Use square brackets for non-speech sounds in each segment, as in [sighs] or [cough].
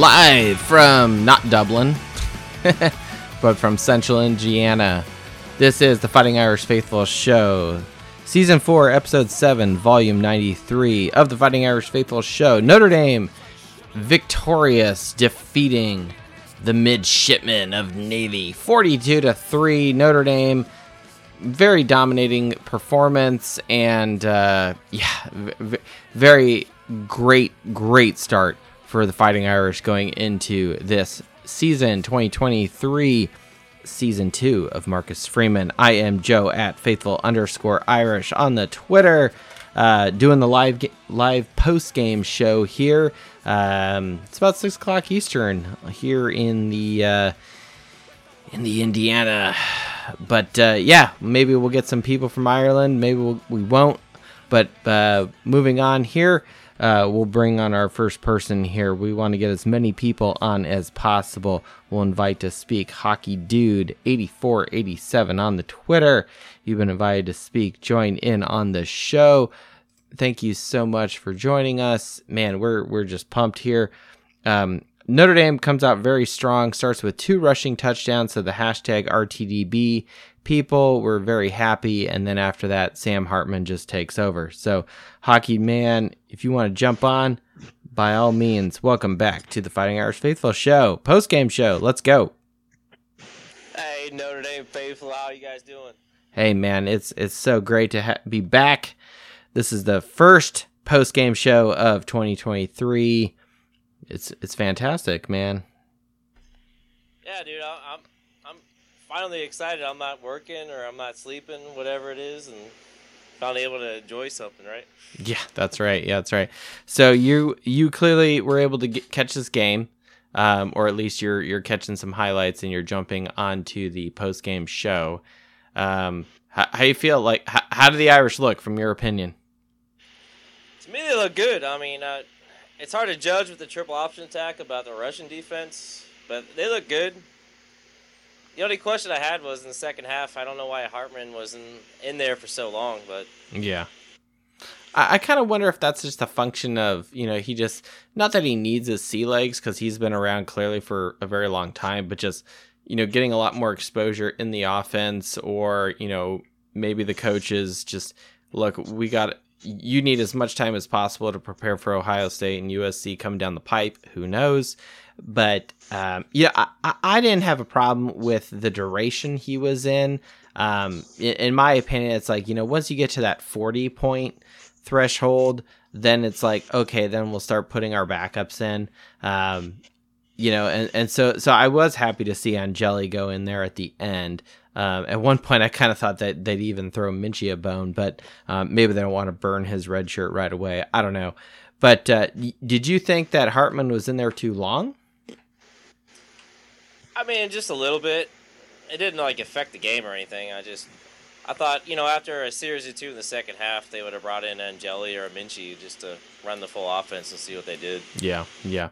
Live from not Dublin, [laughs] but from Central Indiana. This is the Fighting Irish Faithful Show, Season 4, Episode 7, Volume 93 of the Fighting Irish Faithful Show. Notre Dame victorious, defeating the midshipmen of Navy 42 to 3. Notre Dame very dominating performance and uh, yeah, v- very great, great start for the Fighting Irish going into this season 2023, season two of Marcus Freeman. I am Joe at faithful underscore Irish on the Twitter, uh, doing the live live post game show here. Um, it's about six o'clock Eastern here in the uh, in the Indiana. But uh, yeah, maybe we'll get some people from Ireland. Maybe we'll, we won't. But uh, moving on here, uh, we'll bring on our first person here. We want to get as many people on as possible. We'll invite to speak Hockey Dude 8487 on the Twitter. You've been invited to speak. Join in on the show. Thank you so much for joining us. Man, we're we're just pumped here. Um, Notre Dame comes out very strong, starts with two rushing touchdowns, so the hashtag RTDB people were very happy. And then after that, Sam Hartman just takes over. So, Hockey Man, if you want to jump on, by all means, welcome back to the Fighting Irish Faithful show, post game show. Let's go. Hey, Notre Dame faithful, how you guys doing? Hey, man, it's it's so great to ha- be back. This is the first post game show of 2023. It's it's fantastic, man. Yeah, dude, I'm I'm finally excited. I'm not working or I'm not sleeping, whatever it is, and finally able to enjoy something, right? Yeah, that's right. Yeah, that's right. So you you clearly were able to get, catch this game, um, or at least you're you're catching some highlights and you're jumping onto the post game show. Um, how, how you feel? Like how, how do the Irish look from your opinion? To me, they look good. I mean, uh, it's hard to judge with the triple option attack about the rushing defense, but they look good. The only question I had was in the second half. I don't know why Hartman wasn't in there for so long, but Yeah. I, I kind of wonder if that's just a function of, you know, he just, not that he needs his sea legs because he's been around clearly for a very long time, but just, you know, getting a lot more exposure in the offense or, you know, maybe the coaches just, look, we got, you need as much time as possible to prepare for Ohio State and USC coming down the pipe. Who knows? But um, yeah, I, I- didn't have a problem with the duration he was in. Um, in, in my opinion, it's like you know once you get to that forty point threshold, then it's like okay, then we'll start putting our backups in. Um, you know, and, and so so I was happy to see Angeli go in there at the end. Um, at one point, I kind of thought that they'd even throw Minchey a bone, but um, maybe they don't want to burn his red shirt right away. I don't know. But uh, did you think that Hartman was in there too long? I mean, just a little bit. It didn't like affect the game or anything. I just, I thought, you know, after a series or two in the second half, they would have brought in Angeli or Minchey just to run the full offense and see what they did. Yeah, yeah.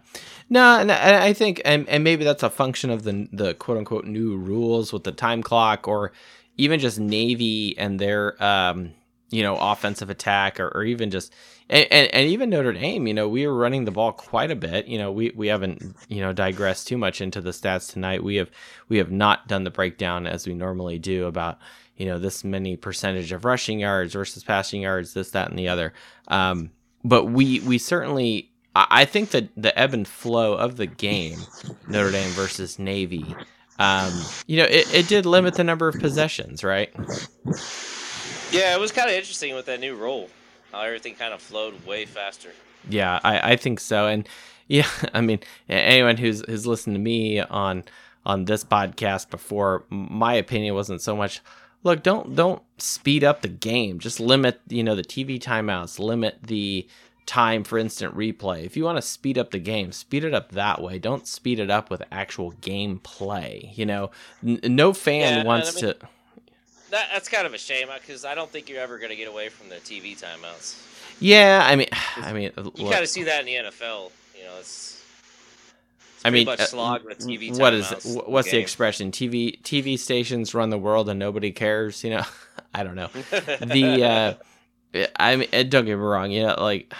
No, and I I think, and, and maybe that's a function of the the quote unquote new rules with the time clock, or even just Navy and their um, you know offensive attack, or, or even just and, and, and even Notre Dame. You know, we were running the ball quite a bit. You know, we we haven't you know digressed too much into the stats tonight. We have we have not done the breakdown as we normally do about you know this many percentage of rushing yards versus passing yards, this that and the other. Um, but we we certainly I think that the ebb and flow of the game, Notre Dame versus Navy, um, you know, it, it did limit the number of possessions, right? Yeah, it was kind of interesting with that new rule. How everything kind of flowed way faster. Yeah, I, I think so. And [laughs] yeah, I mean, anyone who's who's listened to me on on this podcast before, my opinion wasn't so much. Look, don't don't speed up the game. Just limit, you know, the TV timeouts. Limit the time for instant replay. If you want to speed up the game, speed it up that way. Don't speed it up with actual gameplay. You know, N- no fan Yeah, wants I mean- to. That, that's kind of a shame because I don't think you're ever going to get away from the TV timeouts. Yeah, I mean, [sighs] I mean, You look, kind of see that in the NFL. You know, it's. it's I mean, much uh, slog with TV what is timeouts wh- in what's the game. expression? TV TV stations run the world and nobody cares. You know, [laughs] I don't know. The [laughs] uh, I mean, uh, don't get me wrong. You know, like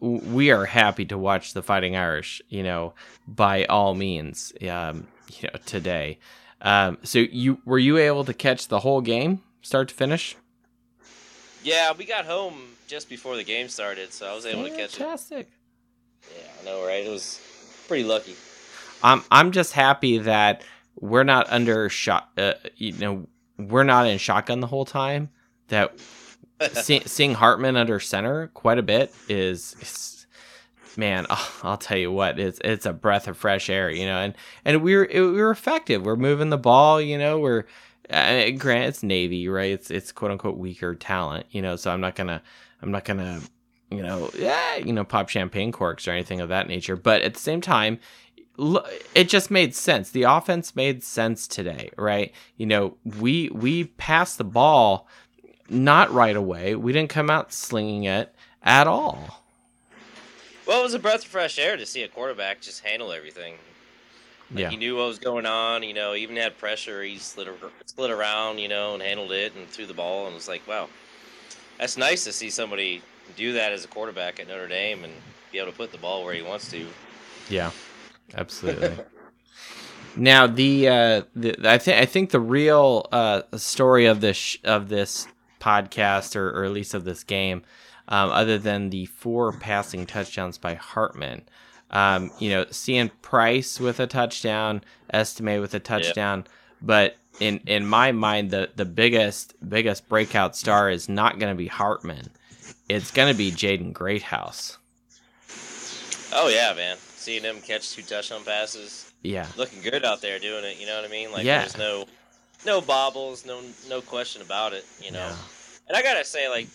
we are happy to watch the Fighting Irish. You know, by all means, um, you know, today. Um, so you were you able to catch the whole game, start to finish? Yeah, we got home just before the game started, so I was able Fantastic. to catch it. Fantastic. Yeah, I know, right? It was pretty lucky. I'm I'm just happy that we're not under shot. Uh, you know, we're not in shotgun the whole time. That [laughs] see, seeing Hartman under center quite a bit is, is man. [laughs] Oh, I'll tell you what, it's it's a breath of fresh air. You know, and and we're it, we are effective. We're moving the ball. You know, we're uh, grant it's Navy, right? It's it's quote unquote weaker talent. You know, so I'm not gonna I'm not gonna you know yeah you know pop champagne corks or anything of that nature. But at the same time, it just made sense. The offense made sense today, right? You know, we we passed the ball not right away. We didn't come out slinging it at all. Well, it was a breath of fresh air to see a quarterback just handle everything. Like yeah, he knew what was going on. You know, even had pressure, he slid slid around, you know, and handled it and threw the ball, and it was like, wow, that's nice to see somebody do that as a quarterback at Notre Dame and be able to put the ball where he wants to. Yeah. Absolutely. [laughs] now the, uh, the I think I think the real uh, story of this sh- of this podcast or, or at least of this game, um, other than the four passing touchdowns by Hartman, um, you know, seeing Price with a touchdown, Estime with a touchdown, but in in my mind, the the biggest biggest breakout star is not going to be Hartman. It's going to be Jaden Greathouse. Oh yeah, man seeing him catch two touchdown passes. Yeah, looking good out there doing it. You know what I mean? Like yeah. there's no no bobbles, no no question about it. You know, yeah. and I gotta say, like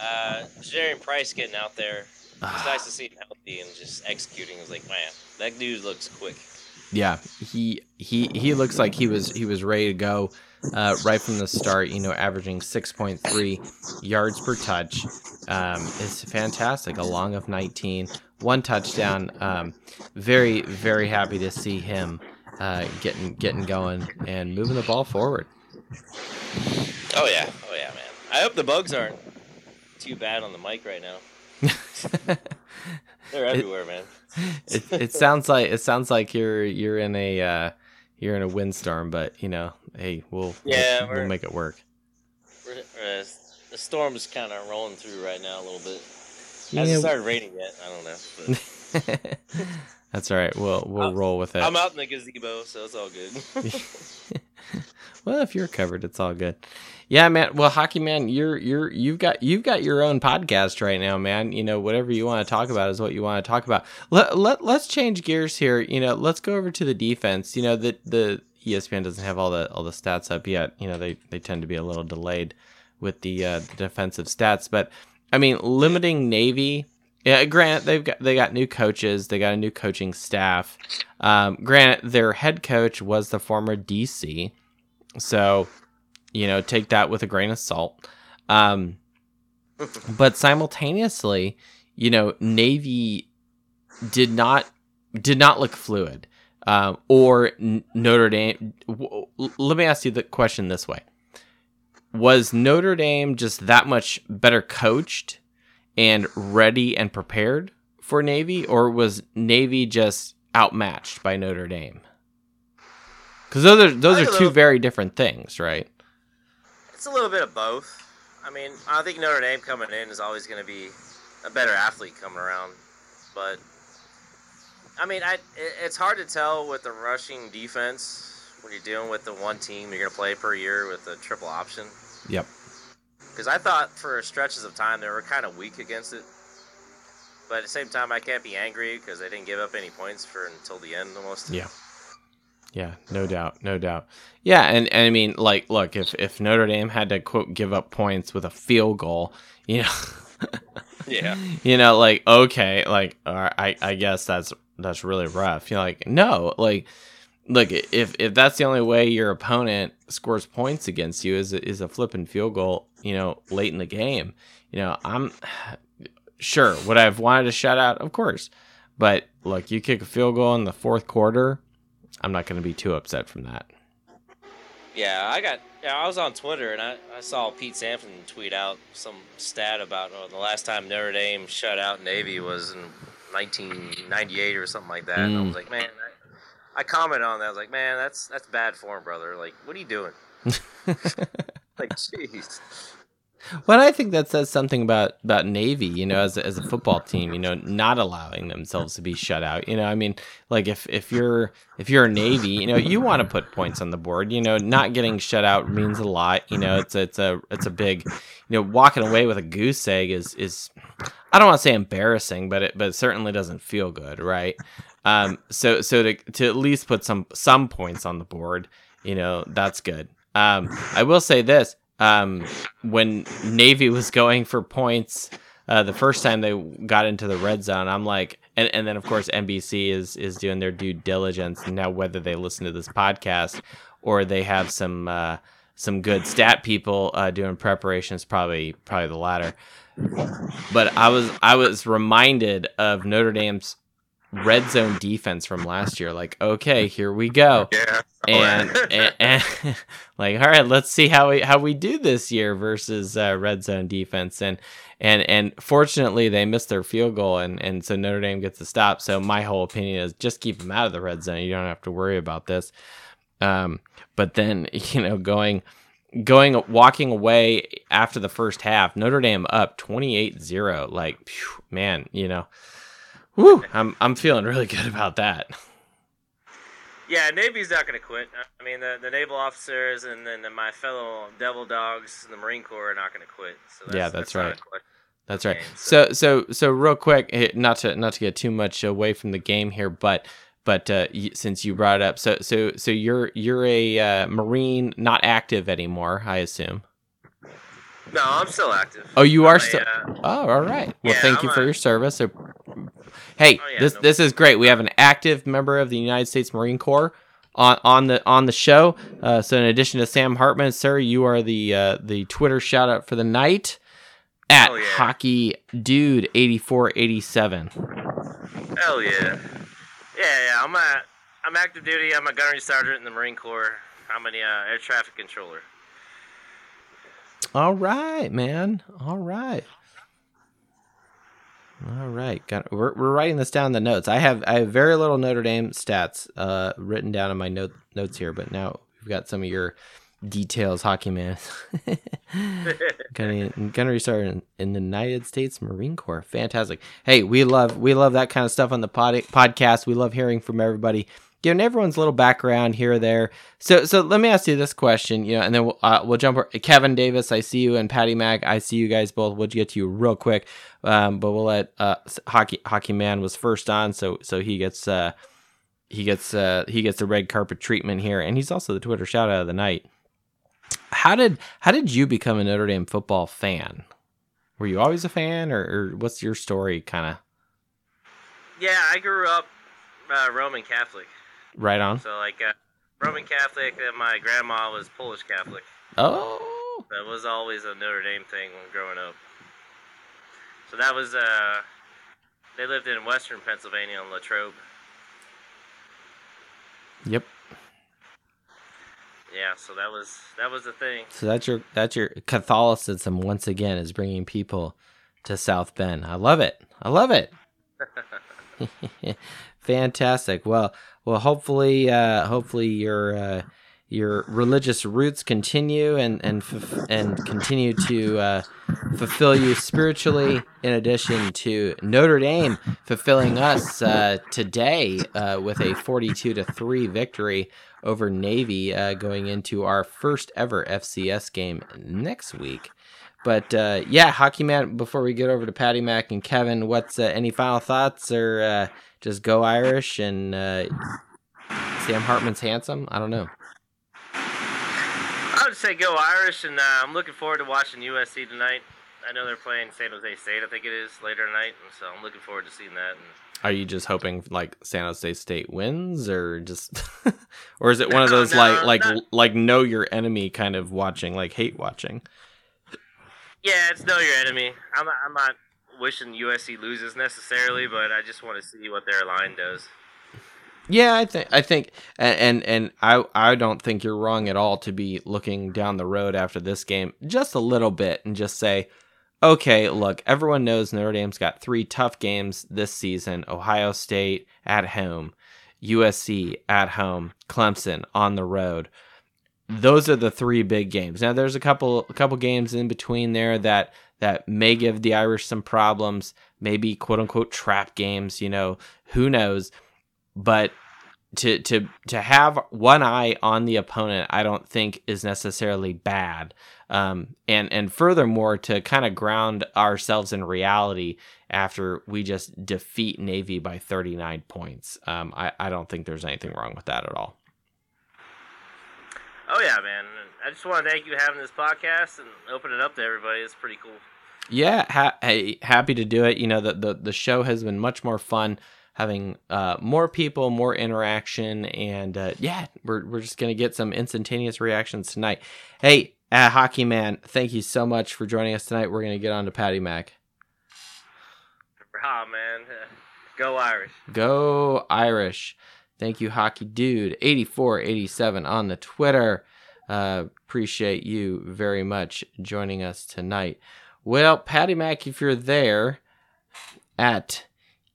uh, Jadarian Price getting out there, it's nice to see him healthy and just executing. It was like, man, that dude looks quick. Yeah, he he he looks like he was he was ready to go uh, right from the start. You know, averaging six point three yards per touch. Um, is fantastic. A long of nineteen, one touchdown. Um, very very happy to see him uh, getting getting going and moving the ball forward. Oh yeah, oh yeah, man. I hope the bugs aren't too bad on the mic right now. [laughs] They're everywhere, it, man. it, it sounds like it sounds like you're you're in a uh, you're in a windstorm, but you know, hey, we'll yeah, we'll, we'll make it work. Uh, the storm's kind of rolling through right now a little bit. Hasn't yeah, started raining yet. I don't know. [laughs] That's all right. We'll we'll I'm, roll with it. I'm out in the gazebo, so it's all good. [laughs] well, if you're covered, it's all good. Yeah, man. Well, hockey man, you're you're you've got you've got your own podcast right now, man. You know, whatever you want to talk about is what you want to talk about. Let, let let's change gears here. You know, let's go over to the defense. You know, the the ESPN doesn't have all the all the stats up yet. You know, they they tend to be a little delayed with the, uh, the defensive stats, but I mean, limiting Navy. Yeah, Grant, they've got they got new coaches. They got a new coaching staff. Um, Grant, their head coach was the former DC, so you know, take that with a grain of salt. Um, but simultaneously, you know, Navy did not did not look fluid. Um, or Notre Dame. W- let me ask you the question this way: Was Notre Dame just that much better coached and ready and prepared for Navy, or was Navy just outmatched by Notre Dame? Because those are those are two very different things, right? It's a little bit of both. I mean, I think Notre Dame coming in is always going to be a better athlete coming around, but I mean, I, it's hard to tell with the rushing defense when you're dealing with the one team you're going to play per year with a triple option. Yep. Because I thought for stretches of time they were kind of weak against it, but at the same time I can't be angry because they didn't give up any points for until the end almost. Yeah. Yeah, no doubt, no doubt. Yeah, and, and I mean, like, look, if if Notre Dame had to quote give up points with a field goal, you know, [laughs] yeah, you know, like okay, like I I guess that's that's really rough. You're like, no, like, look, if if that's the only way your opponent scores points against you is is a flipping field goal, you know, late in the game, you know, I'm [sighs] sure would I have wanted to shut out, of course, but look, you kick a field goal in the fourth quarter I'm not going to be too upset from that. Yeah, I got. Yeah, I was on Twitter and I, I saw Pete Sampson tweet out some stat about oh, the last time Notre Dame shut out Navy was in 1998 or something like that. And I Mm. was like, man, I, I commented on that. I was like, man, that's that's bad form, brother. Like, what are you doing? [laughs] Like, jeez. Well, I think that says something about about Navy, you know, as a, as a football team, you know, not allowing themselves to be shut out. You know, I mean, like if if you're if you're a Navy, you know, you want to put points on the board. You know, not getting shut out means a lot. You know, it's it's a it's a big, you know, walking away with a goose egg is is I don't want to say embarrassing, but it but it certainly doesn't feel good, right? Um, so so to to at least put some some points on the board, you know, that's good. Um, I will say this: um, when Navy was going for points uh, the first time they got into the red zone, I'm like, and, and then of course NBC is is doing their due diligence now whether they listen to this podcast or they have some uh, some good stat people uh, doing preparations, probably probably the latter. But I was I was reminded of Notre Dame's red zone defense from last year. Like, okay, here we go. Yeah. [laughs] and, and, and [laughs] like all right let's see how we how we do this year versus uh, red zone defense. And and and fortunately they missed their field goal and and so Notre Dame gets a stop. So my whole opinion is just keep them out of the red zone. You don't have to worry about this. Um but then [laughs] you know going going walking away after the first half Notre Dame up 28-0 like phew, man you know whew, I'm I'm feeling really good about that Yeah, Navy's not going to quit. I mean, the, the naval officers and then my fellow Devil Dogs in the Marine Corps are not going to quit. So that's, Yeah, that's not a right. That's right. game, So so so real quick, eh, not to not to get too much away from the game here, but but uh, since you brought it up, so so so you're you're a uh, Marine, not active anymore, I assume. No, I'm still active. Oh, you are still. uh, Oh, all right. Well, Yeah, thank I'm you for a- your service. Hey, Oh, yeah, this no this is great. We have an active member of the United States Marine Corps on on the on the show. Uh, so, in addition to Sam Hartman, sir, you are the uh, the Twitter shout out for the night at Oh, yeah. Hockey Dude eighty four eighty seven. Hell yeah. Yeah, yeah. I'm a, I'm active duty. I'm a gunnery sergeant in the Marine Corps. I'm an uh, air traffic controller. All right, man. All right. All right. Got we're we're writing this down in the notes. I have I have very little Notre Dame stats uh written down in my note notes here, but now we've got some of your details, hockey man. Gunnery, gunnery sergeant in the United States Marine Corps. Fantastic. Hey, we love we love that kind of stuff on the pod, podcast. We love hearing from everybody, giving everyone's little background here or there. So so let me ask you this question, you know, and then we'll, uh, we'll jump. Kevin Davis, I see you, and Patty Mac, I see you guys both. We'll get to you real quick, um, but we'll let uh, hockey hockey man was first on, so so he gets uh, he gets uh, he gets the red carpet treatment here, and he's also the Twitter shout out of the night. How did how did you become a Notre Dame football fan? Were you always a fan, or, or what's your story? Kind of Yeah, I grew up uh, Roman Catholic. Right on. So like uh, Roman Catholic, and my grandma was Polish Catholic. Oh, That was always a Notre Dame thing when growing up. So that was uh, they lived in Western Pennsylvania in Latrobe. yep. Yeah, so that was that was the thing. So that's your that's your Catholicism once again is bringing people to South Bend. I love it. I love it. [laughs] [laughs] Fantastic. Well, well, hopefully, uh, hopefully your uh, your religious roots continue and and fulf- and continue to uh, fulfill you spiritually. In addition to Notre Dame fulfilling us uh, today uh, with a forty-two to three victory over Navy, uh, going into our first ever FCS game next week. But yeah, hockey man. Before we get over to Patty Mac and Kevin, what's any final thoughts or just go Irish and uh, Sam Hartman's handsome? I don't know. I would say go Irish, and uh, I'm looking forward to watching USC tonight. I know they're playing San Jose State, I think it is later tonight, and so I'm looking forward to seeing that. And Are you just hoping like San Jose State wins, or just, [laughs] or is it one of those no, like like not- like know your enemy kind of watching, like hate watching? yeah, it's know your enemy. I'm I'm not wishing USC loses necessarily, but I just want to see what their line does. Yeah, I think I think and, and I I don't think you're wrong at all to be looking down the road after this game just a little bit and just say, okay, look, everyone knows Notre Dame's got three tough games this season: Ohio State at home, USC at home, Clemson on the road. Those are the three big games. Now there's a couple a couple games in between there that that may give the Irish some problems, maybe quote unquote trap games, you know, who knows but to to to have one eye on the opponent, I don't think is necessarily bad. Um, and and furthermore, to kind of ground ourselves in reality after we just defeat Navy by 39 points, um, I I don't think there's anything wrong with that at all. Oh yeah, man! I just want to thank you for having this podcast and open it up to everybody. It's pretty cool. Yeah, ha- hey, happy to do it. You know, the, the the show has been much more fun having uh, more people, more interaction, and uh, yeah, we're we're just gonna get some instantaneous reactions tonight. Hey, uh, hockey man, thank you so much for joining us tonight. We're gonna get on to Patty Mac. Ah, man, [laughs] go Irish. Go Irish. Thank you, hockey dude. 8487 on the Twitter. Uh, appreciate you very much joining us tonight. Well, Patty Mac, if you're there at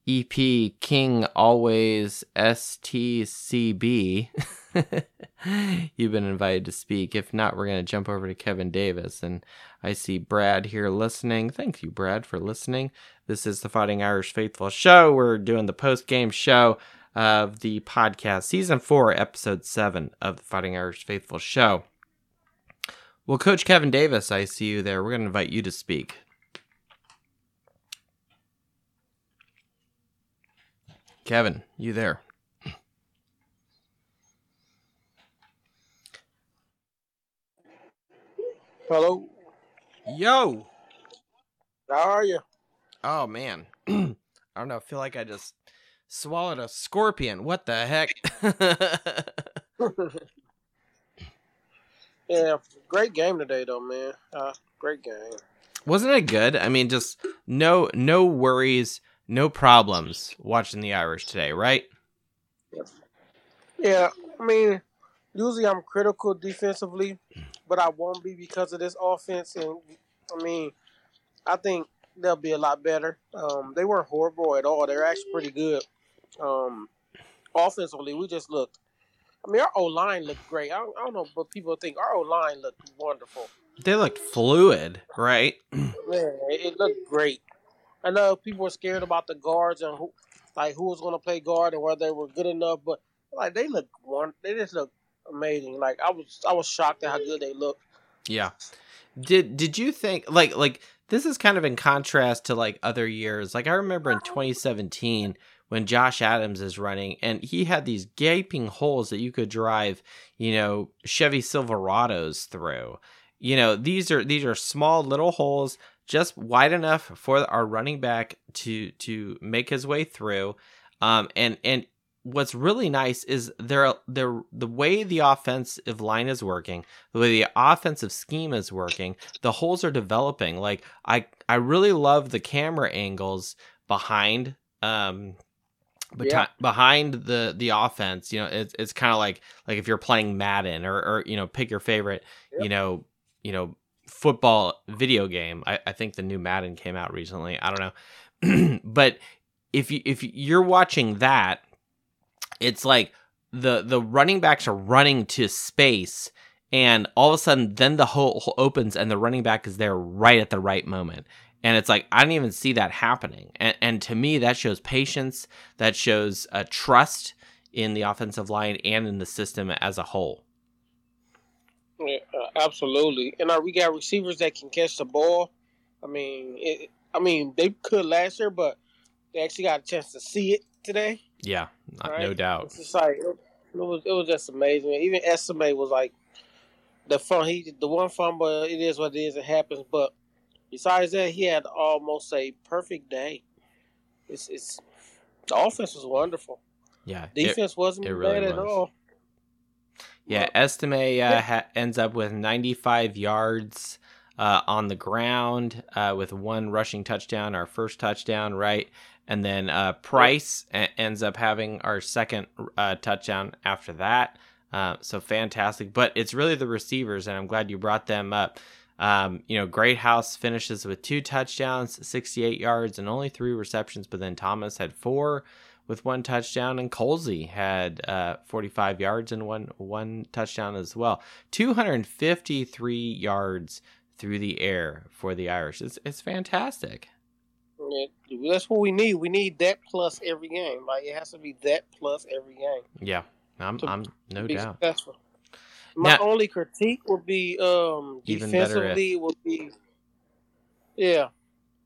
EP King Always STCB. [laughs] You've been invited to speak. If not, we're going to jump over to Kevin Davis. And I see Brad here listening. Thank you, Brad, for listening. This is the Fighting Irish Faithful Show. We're doing the post game show of the podcast, season four, episode seven of the Fighting Irish Faithful Show. Well, Coach Kevin Davis, I see you there. We're going to invite you to speak. Kevin, you there? Hello. Yo. How are you? Oh man. [clears throat] I don't know. I feel like I just swallowed a scorpion. What the heck? [laughs] yeah, great game today though, man. Uh, great game. Wasn't it good? I mean, just no no worries no problems watching the Irish today, right? Yeah, I mean, usually I'm critical defensively, but I won't be because of this offense. And I mean, I think they'll be a lot better. Um, they weren't horrible at all. They're actually pretty good. Um, offensively, we just looked. I mean, our O line looked great. I don't, I don't know, but people think our O line looked wonderful. They looked fluid, right? [clears throat] Man, it, looked great. I know people were scared about the guards and who, like who was going to play guard and whether they were good enough, but like they look one, they just look amazing. Like I was, I was shocked at how good they look. Yeah. Did Did you think like like this is kind of in contrast to like other years? Like I remember in 2017 when Josh Adams is running and he had these gaping holes that you could drive, you know, Chevy Silverados through. You know, these are these are small little holes just wide enough for our running back to to make his way through. Um, and and what's really nice is there there the way the offensive line is working, the way the offensive scheme is working, the holes are developing. Like I I really love the camera angles behind um but yeah. behind the the offense you know it's it's kind of like like if you're playing madden or or you know pick your favorite yep. you know you know football video game. I, I think the new Madden came out recently. I don't know, [clears throat] but if you if you're watching that, it's like the the running backs are running to space, and all of a sudden, then the hole opens and the running back is there right at the right moment. And it's like I didn't even see that happening. And, and to me, that shows patience. That shows a trust in the offensive line and in the system as a whole. Yeah, uh, absolutely. And uh, we got receivers that can catch the ball. I mean, it, I mean they could last year, but they actually got a chance to see it today. Yeah, right? no doubt. It's just like it, was, it was just amazing. Even Estime was like the fun. He the one fumble. It is what it is. It happens. But besides that, he had almost a perfect day. It's it's the offense was wonderful. Yeah, defense it, wasn't it really bad was. at all. Yeah, Estime uh, ha- ends up with 95 yards uh, on the ground uh, with one rushing touchdown, our first touchdown, right? and then uh, Price a- ends up having our second uh, touchdown after that. Uh, so fantastic, but it's really the receivers, and I'm glad you brought them up. Um, you know, Greathouse finishes with two touchdowns, 68 yards, and only three receptions. But then Thomas had four with one touchdown, and Colzie had uh, 45 yards and one one touchdown as well. 253 yards through the air for the Irish. It's it's fantastic. Yeah, that's what we need. We need that plus every game. Like it has to be that plus every game. Yeah, I'm To- I'm no doubt. successful. My Now- only critique would be um defensively would be yeah.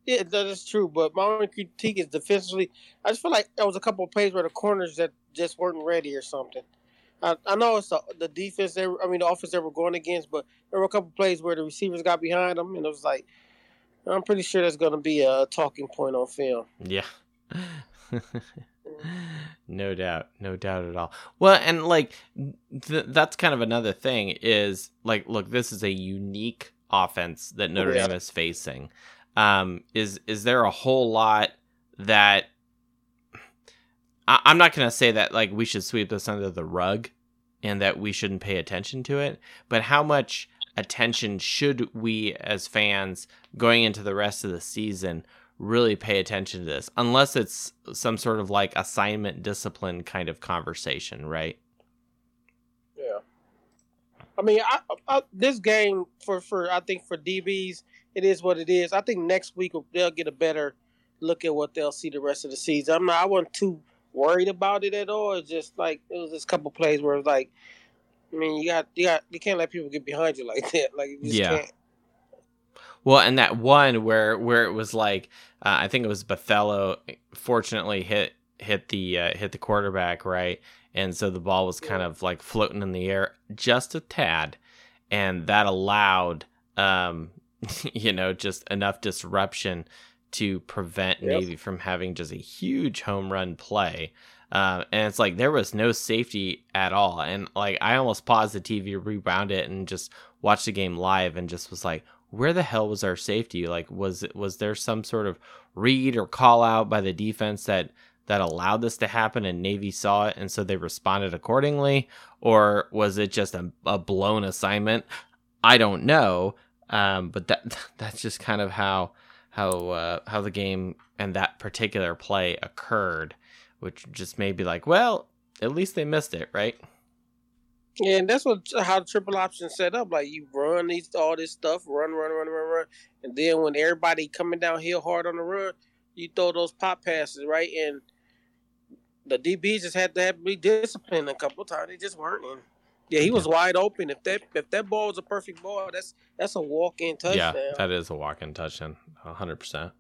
Yeah, that is true. But my only critique is defensively. I just feel like there was a couple of plays where the corners that just weren't ready or something. I, I know it's the, the defense. They, were- I mean, the offense they were going against, but there were a couple of plays where the receivers got behind them, and it was like, I'm pretty sure that's going to be a talking point on film. Yeah. [laughs] no doubt. No doubt at all. Well, and like th- that's kind of another thing is like look, this is a unique offense that Notre Yeah. Dame is facing. Um is is there a whole lot that I- I'm not going to say that like we should sweep this under the rug and that we shouldn't pay attention to it, but how much attention should we as fans going into the rest of the season really pay attention to this unless it's some sort of like assignment discipline kind of conversation right Yeah. I mean, I, I, this game for for I think for DBs, it is what it is. I think next week they'll get a better look at what they'll see the rest of the season. I'm not. I wasn't too worried about it at all. It's just like it was just a couple plays where it's like, I mean, you got you got you can't let people get behind you like [laughs] that. Like you just Yeah. can't. Well and that one where where it was like uh, i think it was Botelho fortunately hit hit the uh, hit the quarterback right? And so the ball was kind of like floating in the air just a tad and that allowed um [laughs] you know just enough disruption to prevent Yep. navy from having just a huge home run play. Uh, and it's like there was no safety at all and like i almost paused the tv rewound it and just watched the game live and just was like where the hell was our safety? Like was was there some sort of read or call out by the defense that that allowed this to happen and navy saw it and so they responded accordingly? Or was it just a, a blown assignment? I don't know um, but that [laughs] that's just kind of how how uh, how the game and that particular play occurred which just made me like well at least they missed it right Yeah, and that's what how the triple option set up. Like you run these all this stuff, run, run, run, run, run, and then when everybody coming downhill hard on the run, you throw those pop passes right, and the DBs just had to have to be disciplined a couple times. They just weren't. And yeah, he was wide open. If that if that ball was a perfect ball, that's that's a walk in touchdown. yeah that is a walk-in touchdown 100%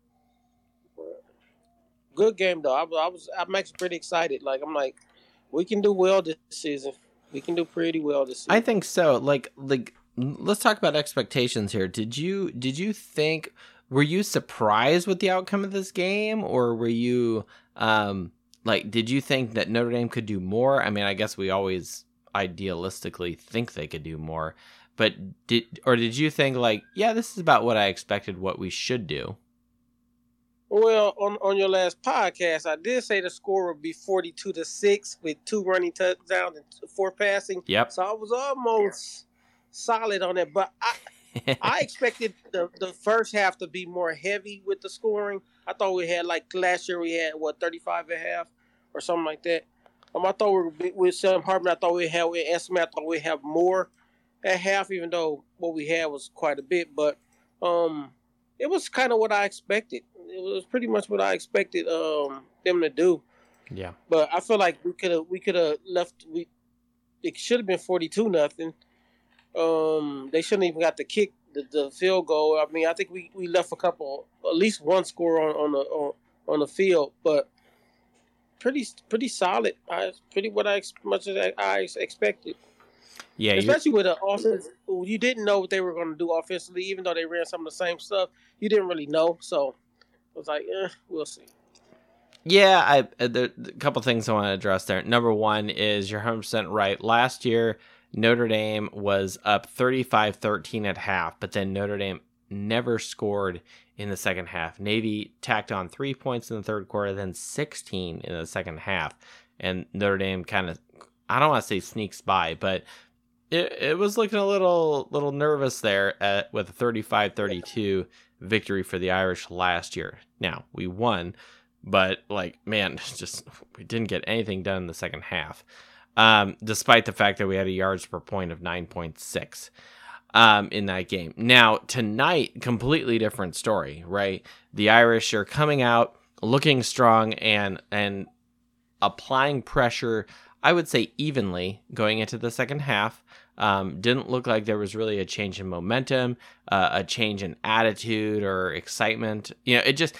Good game though. I, was- I was I'm actually pretty excited. Like I'm like, we can do well this season. We can do pretty well this season. I think so. Like like let's talk about expectations here. Did you did you think were you surprised with the outcome of this game or were you um like did you think that Notre Dame could do more? I mean, I guess we always idealistically think they could do more. But did or did you think like, yeah, this is about what I expected what we should do? Well, on, on your last podcast, I did say the score would be forty-two to six with two running touchdowns and four passing. Yep. So I was almost solid on it, but I [laughs] I expected the the first half to be more heavy with the scoring. I thought we had like last year we had what 35 and a half or something like that. Um, I thought we with Sam Hartman. I thought we had with Estime. I thought we have more at half, even though what we had was quite a bit. But um, it was kind of what I expected. It was pretty much what I expected um them to do. yeah. But I feel like we could have we could have left. We it should have been forty two nothing. Um, they shouldn't even got the kick the, the field goal. I mean, I think we, we left a couple, at least one score on on the on, on the field, but pretty pretty solid. I pretty what I much as I, I expected, Yeah, especially with the offense. You didn't know what they were going to do offensively, even though they ran some of the same stuff. You didn't really know, so I was like, eh, we'll see. Yeah, I uh, couple things I want to address there. Number one is you're 100% right. Last year, Notre Dame was up 35-13 at half, but then Notre Dame never scored in the second half. Navy tacked on three points in the third quarter, then 16 in the second half. And Notre Dame kind of, I don't want to say sneaks by, but it, it was looking a little little nervous there at, with a 35 32 victory for the Irish last year. Now, we won, but like, man, [laughs] just we didn't get anything done in the second half, um, despite the fact that we had a yards per point of 9.6 um, in that game. Now, tonight, completely different story, right? The Irish are coming out looking strong and and applying pressure. I would say evenly going into the second half. Um, didn't look like there was really a change in momentum, uh, a change in attitude or excitement. You know, it just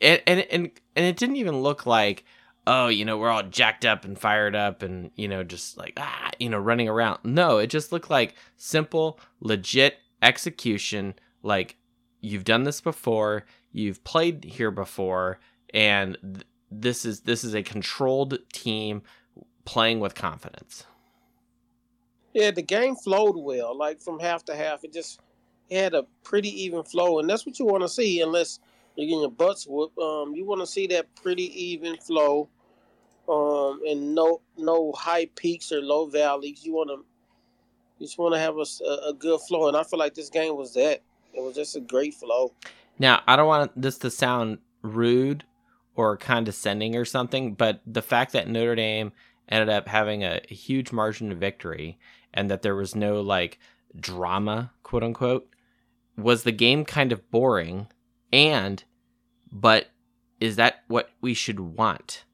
and and and, it didn't even look like oh, you know, we're all jacked up and fired up and, you know, just like, ah, you know, running around. No, it just looked like simple, legit execution. Like, you've done this before, you've played here before, and th- this is this is a controlled team playing with confidence. Yeah, the game flowed well. Like from half to half, it just it had a pretty even flow, and that's what you want to see. Unless you're getting your butts whooped, um, you want to see that pretty even flow, um, and no no high peaks or low valleys. You want to you just want to have a, a good flow, and I feel like this game was that. It was just a great flow. Now, I don't want this to sound rude or condescending or something, but the fact that Notre Dame ended up having a, huge margin of victory and that there was no like drama, quote unquote, was the game kind of boring? And, but is that what we should want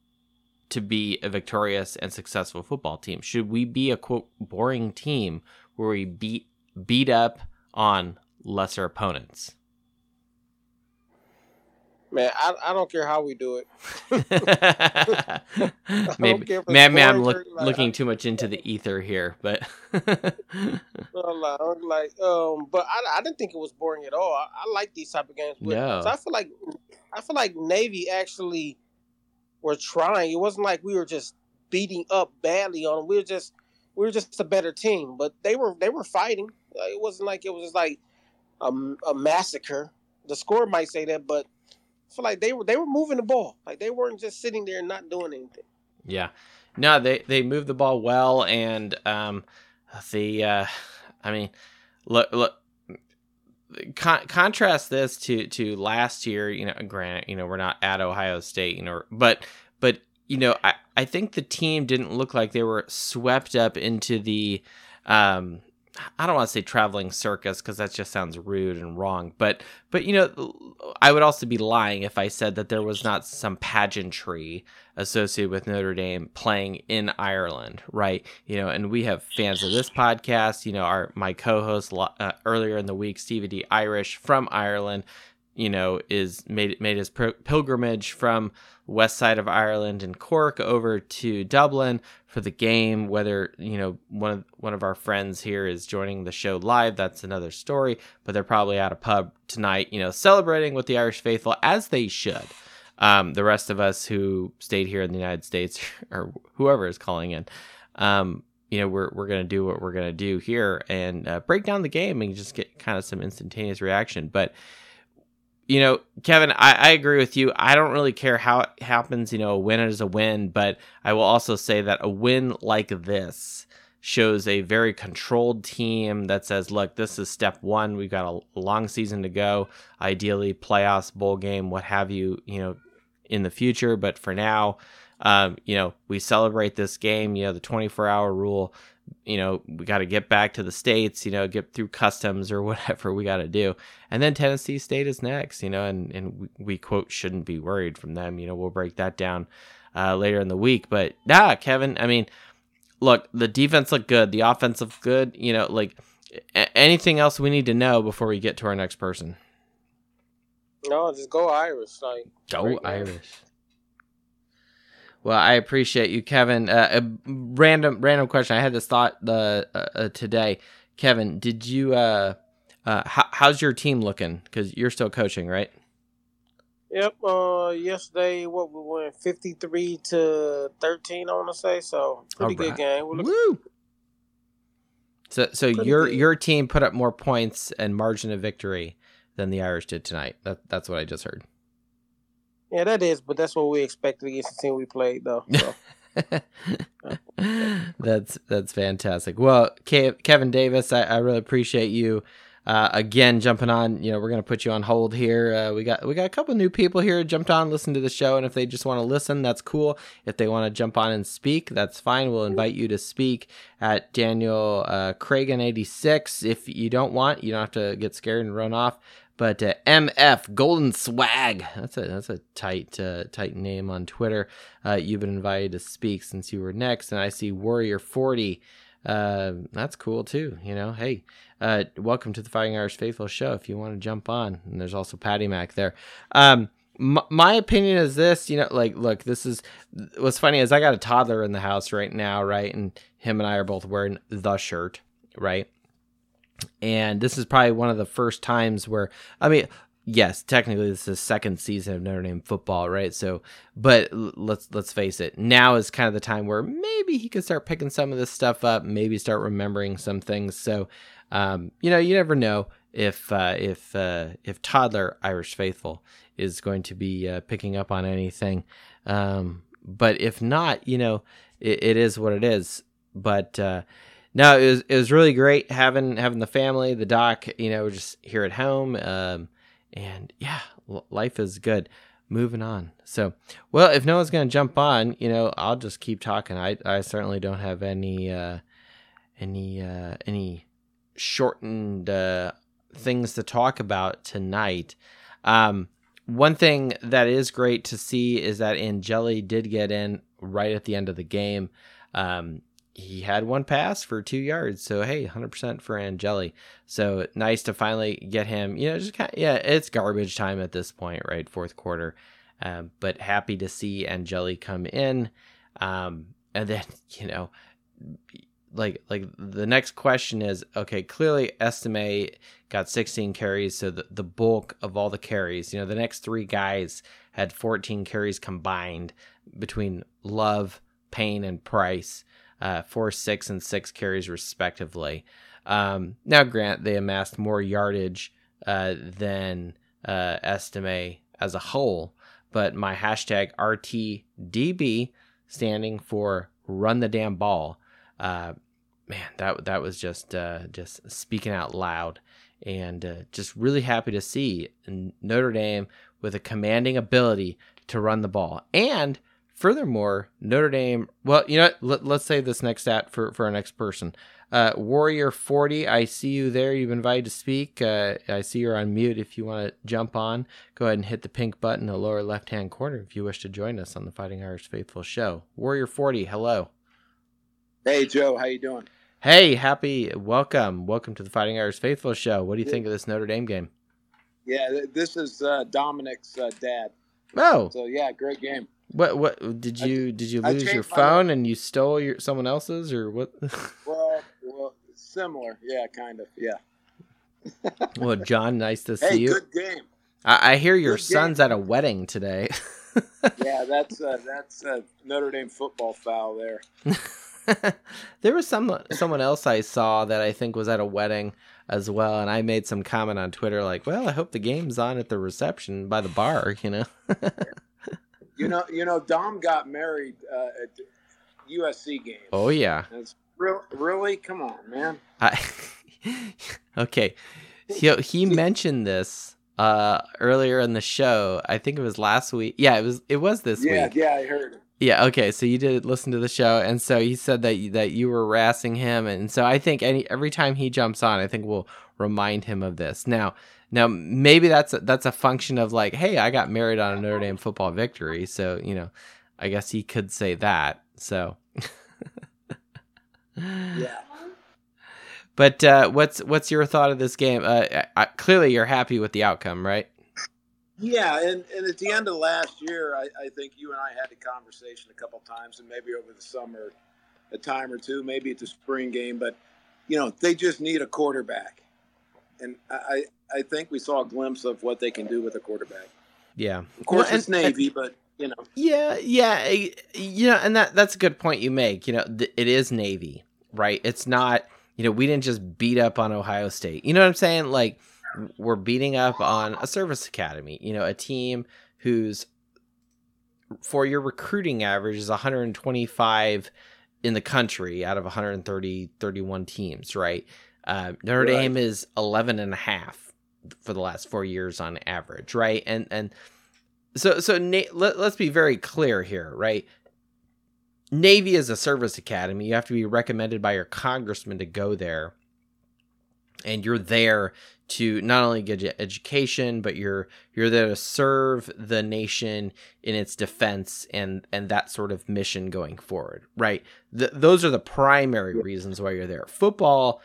to be a victorious and successful football team? Should we be a quote boring team where we beat beat up on lesser opponents? Man, I, I don't care how we do it. [laughs] maybe, [laughs] it's maybe I'm look, like, looking too much into the ether here, but [laughs] like, um, but I, I didn't think it was boring at all. I, I like these type of games. But, No. So I feel like I feel like Navy actually were trying. It wasn't like we were just beating up badly on them. We were just we were just a better team. But they were they were fighting. It wasn't like it was just like a, a massacre. The score might say that, but feel like they were they were moving the ball. Like they weren't just sitting there and not doing anything. Yeah. No, they they moved the ball well, and um, the uh, I mean, look look. Con- contrast this to to last year. You know, granted, you know we're not at Ohio State, you know, but but you know, I I think the team didn't look like they were swept up into the um. I don't want to say traveling circus because that just sounds rude and wrong. But but you know, I would also be lying if I said that there was not some pageantry associated with Notre Dame playing in Ireland, right? You know, and we have fans of this podcast. You know, our my co-host uh, earlier in the week, Stevie D Irish from Ireland, you know, is made made his pil- pilgrimage from west side of Ireland and Cork over to Dublin for the game. Whether you know one of one of our friends here is joining the show live, that's another story. But they're probably at a pub tonight, you know, celebrating with the Irish faithful as they should. Um, the rest of us who stayed here in the United States [laughs] or whoever is calling in, um, you know, we're we're gonna do what we're gonna do here and uh, break down the game and just get kind of some instantaneous reaction. But you know, Kevin, I, I agree with you. I don't really care how it happens. You know, a win is a win, but I will also say that a win like this shows a very controlled team that says, look, this is step one. We've got a long season to go. Ideally, playoffs, bowl game, what have you, you know, in the future. But for now, um, you know, we celebrate this game, you know, the 24 hour rule. You know, we got to get back to the States, you know, get through customs or [laughs] whatever we got to do. And then Tennessee State is next, you know, and, and we, we quote, shouldn't be worried from them. You know, we'll break that down uh, later in the week. But nah, Kevin, I mean, look, the defense looked good, the offense looked good. You know, like a- anything else we need to know before we get to our next person? No, just go Irish. Like Go. Irish. Well, I appreciate you, Kevin. Uh, a random random question. I had this thought the uh, uh, today. Kevin, did you? Uh, uh, how, how's your team looking? Because you're still coaching, right? Yep. Uh, yesterday, what we went fifty three to thirteen. I want to say so. Pretty All right. good game. We're looking- Woo! So, so Pretty your good. your team put up more points and margin of victory than the Irish did tonight. That that's what I just heard. Yeah, that is, but that's what we expected against the team we played, though. So. [laughs] that's that's fantastic. Well, Kevin Davis, I, I really appreciate you uh, again jumping on. You know, we're gonna put you on hold here. Uh, we got we got a couple new people here jumped on, listen to the show, and if they just want to listen, that's cool. If they want to jump on and speak, that's fine. We'll invite you to speak at Daniel uh, Cragen eighty six. If you don't want, you don't have to get scared and run off. But uh, MF Golden Swag, that's a that's a tight uh, tight name on Twitter. Uh, you've been invited to speak since you were next, and I see Warrior Forty. Uh, that's cool too. You know, hey, uh, welcome to the Fighting Irish Faithful show. If you want to jump on, and there's also Patty Mac there. Um, my, my opinion is this, you know, like, look, this is what's funny is I got a toddler in the house right now, right, and him and I are both wearing the shirt, right and this is probably one of the first times where I mean, yes, technically this is second season of Notre Dame football, right? So, but let's let's face it, now is kind of the time where maybe he could start picking some of this stuff up, maybe start remembering some things. So, um, you know, you never know if uh, if uh, if toddler Irish faithful is going to be uh, picking up on anything. Um, but if not, you know, it, it is what it is. But uh, no, it was it was really great having having the family, the doc, you know, just here at home. Um, and yeah, life is good. Moving on. So, well, if no one's gonna jump on, you know, I'll just keep talking. I I certainly don't have any uh, any uh, any shortened uh, things to talk about tonight. Um, one thing that is great to see is that Angeli did get in right at the end of the game. Um, he had one pass for two yards. So hey, 100% for Angeli. So nice to finally get him. You know, just kind of, yeah, it's garbage time at this point, right? Fourth quarter. Um, but happy to see Angeli come in. Um, and then [laughs] you know, like like the next question is okay. Clearly, Estime got 16 carries, so the the bulk of all the carries. You know, the next three guys had 14 carries combined between Love, Payne, and Price uh, four, six, and six carries respectively. Um, now, grant they amassed more yardage uh, than uh, Estime as a whole, but my hashtag RTDB standing for run the damn ball. Uh, man, that that was just uh, just speaking out loud, and uh, just really happy to see Notre Dame with a commanding ability to run the ball and Furthermore, Notre Dame. Well, you know, let, us say this next stat for for our next person. Uh, Warrior forty. I see you there. You've been invited to speak. Uh, I see you're on mute. If you want to jump on, go ahead and hit the pink button in the lower left hand corner if you wish to join us on the Fighting Irish Faithful show. Warrior forty. Hello. Hey Joe, how you doing? Hey, happy welcome, welcome to the Fighting Irish Faithful show. What do you think of this Notre Dame game? Yeah, this is uh, Dominic's uh, dad. Oh, so yeah, great game. What what did you did you lose your phone and you stole your someone else's or what? [laughs] well, well, similar, yeah, kind of, yeah. [laughs] well, John, nice to see hey, you. Good game. I, I hear your good son's game. at a wedding today. [laughs] yeah, that's uh, that's a Notre Dame football foul there. there was some someone else I saw that I think was at a wedding as well, and I made some comment on Twitter like, "Well, I hope the game's on at the reception by the bar," you know. You know, you know, Dom got married uh, at USC games. Oh yeah. It's real, really, come on, man. I, [laughs] okay, he he mentioned this uh, earlier in the show. I think it was last week. Yeah, it was. It was this yeah, week. Yeah, yeah, I heard it. Yeah. Okay. So you did listen to the show, and so he said that you, that you were harassing him, and so I think any every time he jumps on, I think we'll remind him of this. Now, now maybe that's a, that's a function of like, hey, I got married on a Notre Dame football victory, so you know, I guess he could say that. So, yeah. But uh, what's what's your thought of this game? Uh, I, clearly, you're happy with the outcome, right? Yeah, and, and at the end of last year, I, I think you and I had a conversation a couple times, and maybe over the summer, a time or two, maybe at the spring game. But you know, they just need a quarterback, and I I think we saw a glimpse of what they can do with a quarterback. Yeah, of course well, it's Navy, and, but you know. Yeah, yeah, you know, and that that's a good point you make. You know, th- it is Navy, right? It's not. You know, we didn't just beat up on Ohio State. You know what I'm saying? Like, we're beating up on a service academy, you know, a team whose for your recruiting average is 125 in the country out of 130 31 teams, right? Uh, Notre Right. Dame is 11 and a half for the last four years on average, right? And and so so let, let's be very clear here, right? Navy is a service academy. You have to be recommended by your congressman to go there. And you're there to not only get your education, but you're you're there to serve the nation in its defense and and that sort of mission going forward, right? Th- those are the primary reasons why you're there. Football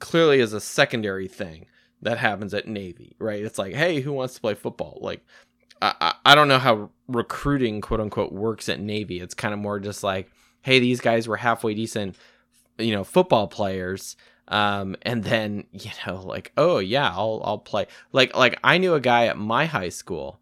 clearly is a secondary thing that happens at Navy, right? It's like, hey, who wants to play football? Like, I, I, don't know how recruiting, quote unquote, works at Navy. It's kind of more just like, hey, these guys were halfway decent, you know, football players. Um, and then, [laughs] you know, like, oh yeah, I'll, I'll play. Like, like I knew a guy at my high school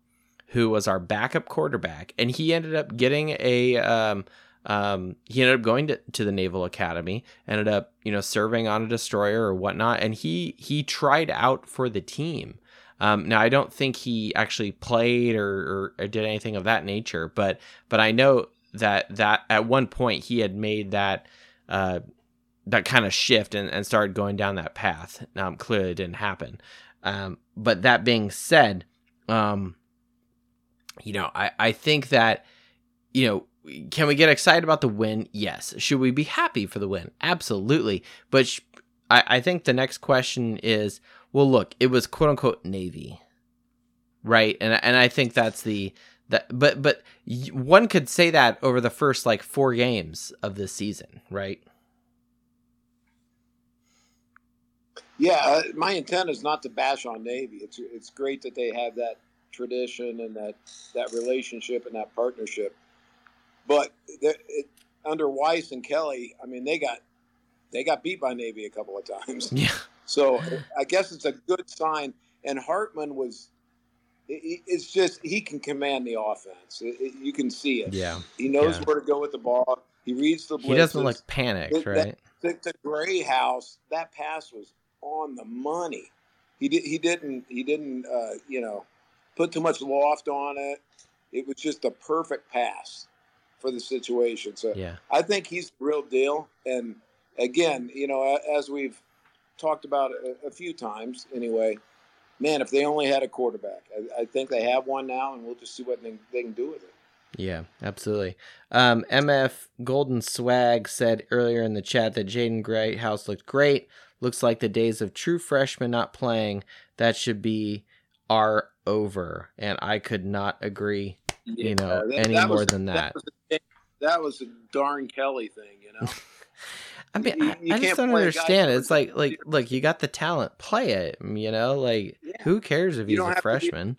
who was our backup quarterback and he ended up getting a, um, um, he ended up going to, to the Naval Academy, ended up, you know, serving on a destroyer or whatnot, and he he tried out for the team. Um, now I don't think he actually played or, or, or did anything of that nature, but but I know that that at one point he had made that uh, that kind of shift and, and started going down that path. Um, clearly it didn't happen. Um, but that being said, um, you know, I, I think that, you know, can we get excited about the win? Yes. Should we be happy for the win? Absolutely. But sh- I, I think the next question is, well, look, it was quote unquote Navy, right? And and I think that's the that. But but one could say that over the first like four games of this season, right? Yeah, uh, my intent is not to bash on Navy. It's it's great that they have that tradition and that that relationship and that partnership. But it, under Weis and Kelly, I mean, they got they got beat by Navy a couple of times. Yeah. So I guess it's a good sign. And Hartman was, it- it- it's just he can command the offense. It- you can see it. Yeah. He knows Yeah. where to go with the ball. He reads the blitzes. He doesn't look panicked, It- that- right? the, the Greathouse. That pass was on the money. He did. He didn't. He didn't. Uh, you know, put too much loft on it. It was just a perfect pass for the situation. So Yeah. I think he's the real deal. And again, you know, as we've talked about a, a few times, anyway, man, if they only had a quarterback, I, I think they have one now, and we'll just see what they, they can do with it. Yeah, absolutely. Um, MF Golden Swag said earlier in the chat that Jaden Greathouse looked great. Looks like the days of true freshmen not playing that should be are over, and I could not agree, you know, that- any that more was- than that. was a, that was a darn Kelly thing, you know. [laughs] I mean, you- I, you I just don't play a guy understand. It's like, like, [laughs] look, you got the talent, play it. Mm, you know, like, Yeah. who cares if You he's a to be- freshman?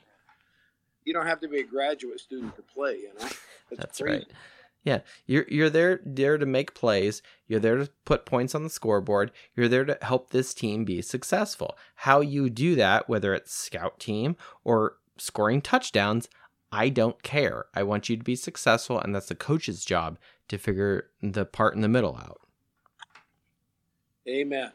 you don't have to be a graduate student to play, you know. [laughs] That's crazy. right. Yeah, you're you're there there to make plays. You're there to put points on the scoreboard. You're there to help this team be successful. How you do that, whether it's scout team or scoring touchdowns, I don't care. I want you to be successful, and that's the coach's job to figure the part in the middle out. Amen.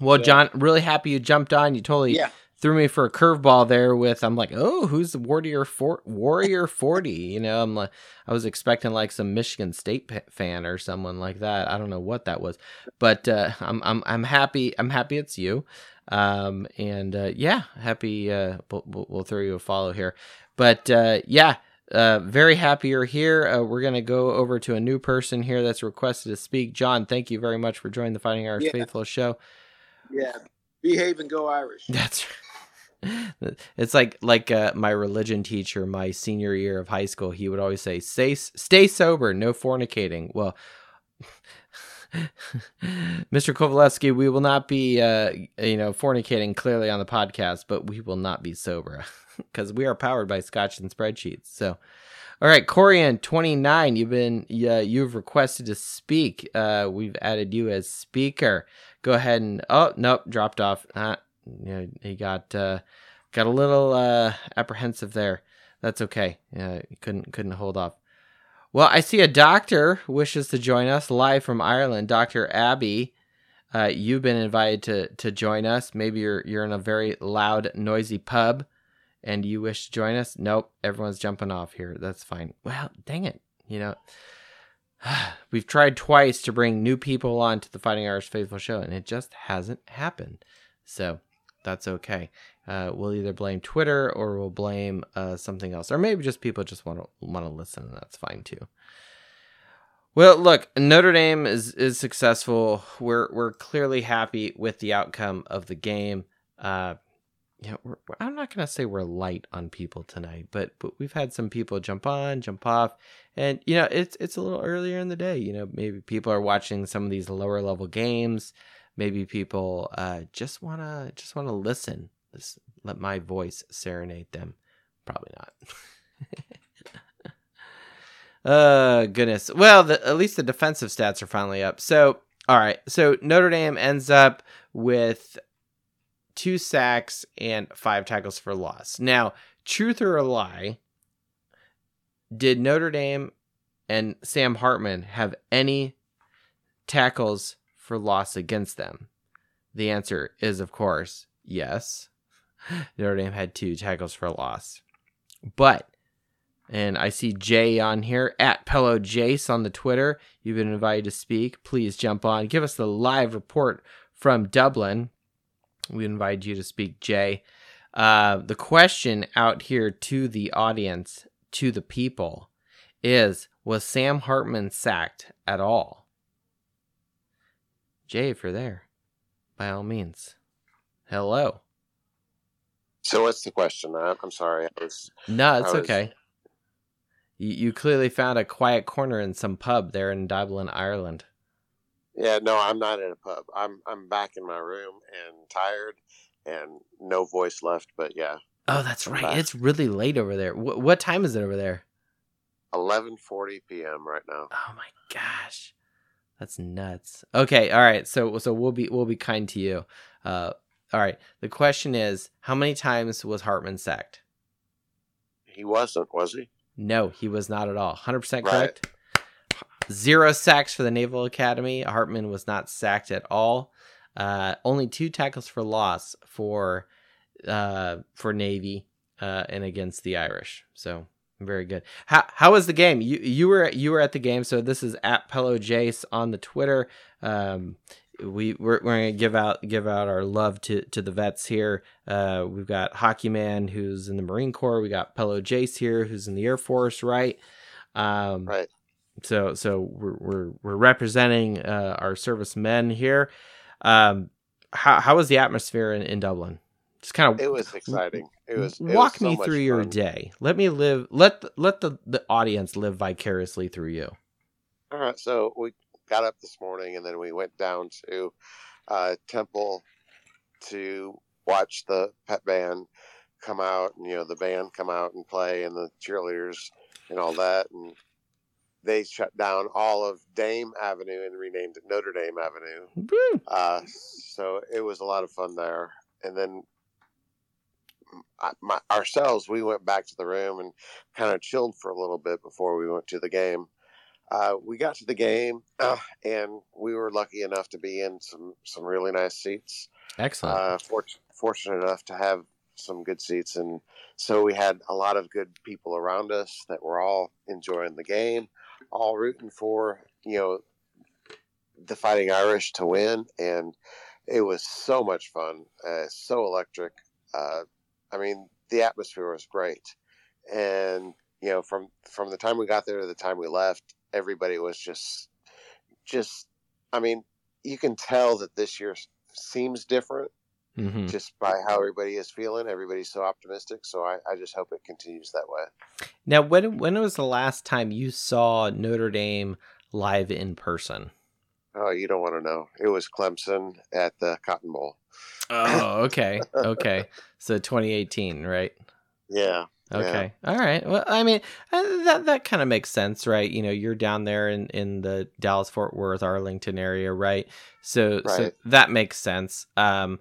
Well, Yeah. John, really happy you jumped on. You totally Yeah. Threw me for a curveball there with I'm like, oh, who's the Warrior for- Warrior Forty? You know, I'm like, I was expecting like some Michigan State fan or someone like that. I don't know what that was, but uh, I'm I'm I'm happy. I'm happy it's you. Um, and uh, yeah, happy. Uh, we'll, we'll throw you a follow here, but uh, yeah. Uh, very happy you're here. Uh, we're gonna go over to a new person here that's requested to speak. John, thank you very much for joining the Fighting Irish Yeah. Faithful show. Yeah. Behave and go Irish. That's it's like like uh, my religion teacher my senior year of high school he would always say stay stay sober no fornicating well [laughs] Mr. Kovalevsky, we will not be, uh, you know, fornicating clearly on the podcast, but we will not be sober [laughs] because we are powered by Scotch and spreadsheets. So, all right, Corian twenty nine, you've been, uh, you've requested to speak. Uh, we've added you as speaker. Go ahead and oh nope, dropped off. Uh, you know, he got uh, got a little uh, apprehensive there. That's okay. He couldn't couldn't hold off. Well, I see a doctor wishes to join us live from Ireland. Doctor Abby uh, you've been invited to to join us. Maybe you're you're in a very loud, noisy pub, and you wish to join us. Nope, everyone's jumping off here. That's fine. Well, dang it, you know. [sighs] We've tried twice to bring new people on to the Fighting Irish Faithful show, and it just hasn't happened. So that's okay. Uh, we'll either blame Twitter or we'll blame uh, something else, or maybe just people just want to want to listen, and that's fine too. Well, look, Notre Dame is is successful. We're we're clearly happy with the outcome of the game. Uh, you know, I'm not gonna say we're light on people tonight, but but we've had some people jump on, jump off, and you know it's it's a little earlier in the day. You know, maybe people are watching some of these lower level games. Maybe people uh, just wanna just wanna listen. Just let my voice serenade them. Probably not. [laughs] uh goodness. Well, the, at least the defensive stats are finally up. So, all right. So Notre Dame ends up with two sacks and five tackles for loss. Now, truth or a lie, did Notre Dame and Sam Hartman have any tackles for loss against them? The answer is, of course, yes. [laughs] Notre Dame had two tackles for loss. But, and I see Jay on here at Pello Jace on the Twitter. You've been invited to speak. Please jump on. Give us the live report from Dublin. We invite you to speak, Jay. Uh, the question out here to the audience, to the people, is Was Sam Hartman sacked at all? Jay, if you're there, by all means, hello. So what's the question? I, I'm sorry. I was No, it's was- okay. You, you clearly found a quiet corner in some pub there in Dublin, Ireland. yeah, no, I'm not in a pub. I'm I'm back in my room and tired and no voice left. But yeah, Oh, that's right. Back. It's really late over there. Wh- what time is it over there? 11:40 p.m. right now. Oh my gosh, that's nuts. Okay, all right. So so we'll be we'll be kind to you. Uh, all right. The question is, how many times was Hartman sacked? He wasn't, was he? No, he was not at all. Hundred percent Right. correct. Zero sacks for the Naval Academy. Hartman was not sacked at all. Uh, only two tackles for loss for uh, for Navy uh, and against the Irish. So very good. How how was the game? You you were you were at the game. So this is at Pello Jace on the Twitter. Um, we we're, we're gonna give out give out our love to to the vets here. Uh, we've got Hockey Man who's in the Marine Corps. We got Pello Jace here who's in the Air Force, right? Um, Right. so so we're we're, we're representing uh, our servicemen here. Um, how how was the atmosphere in, in Dublin? Just kind of It was exciting. It was. it was walk so me through your day. Let me live. Let the, let the the audience live vicariously through you. All right. So we got up this morning and then we went down to uh, Temple to watch the pet band come out and you know the band come out and play and the cheerleaders and all that and they shut down all of Dame Avenue and renamed it Notre Dame Avenue. Uh, so it was a lot of fun there. And then my, ourselves, we went back to the room and kind of chilled for a little bit before we went to the game. Uh, we got to the game uh, and we were lucky enough to be in some, some really nice seats. Excellent. Uh, fort- fortunate enough to have some good seats. And so we had a lot of good people around us that were all enjoying the game, all rooting for, you know, the Fighting Irish to win. And it was so much fun, uh, so electric. I mean, the atmosphere was great. And, you know, from, from the time we got there to the time we left, everybody was just, just, I mean, you can tell that this year seems different hmm just by how everybody is feeling. Everybody's so optimistic. So I, I just hope it continues that way. Now, when when was the last time you saw Notre Dame live in person? Oh, you don't want to know. It was Clemson at the Cotton Bowl. Oh, okay, okay. So 2018, right? Yeah. Okay. All right. Well, I mean, uh, that that kind of makes sense, right? You know, you're down there in in the Dallas Fort Worth Arlington area, right? So so that makes sense. Um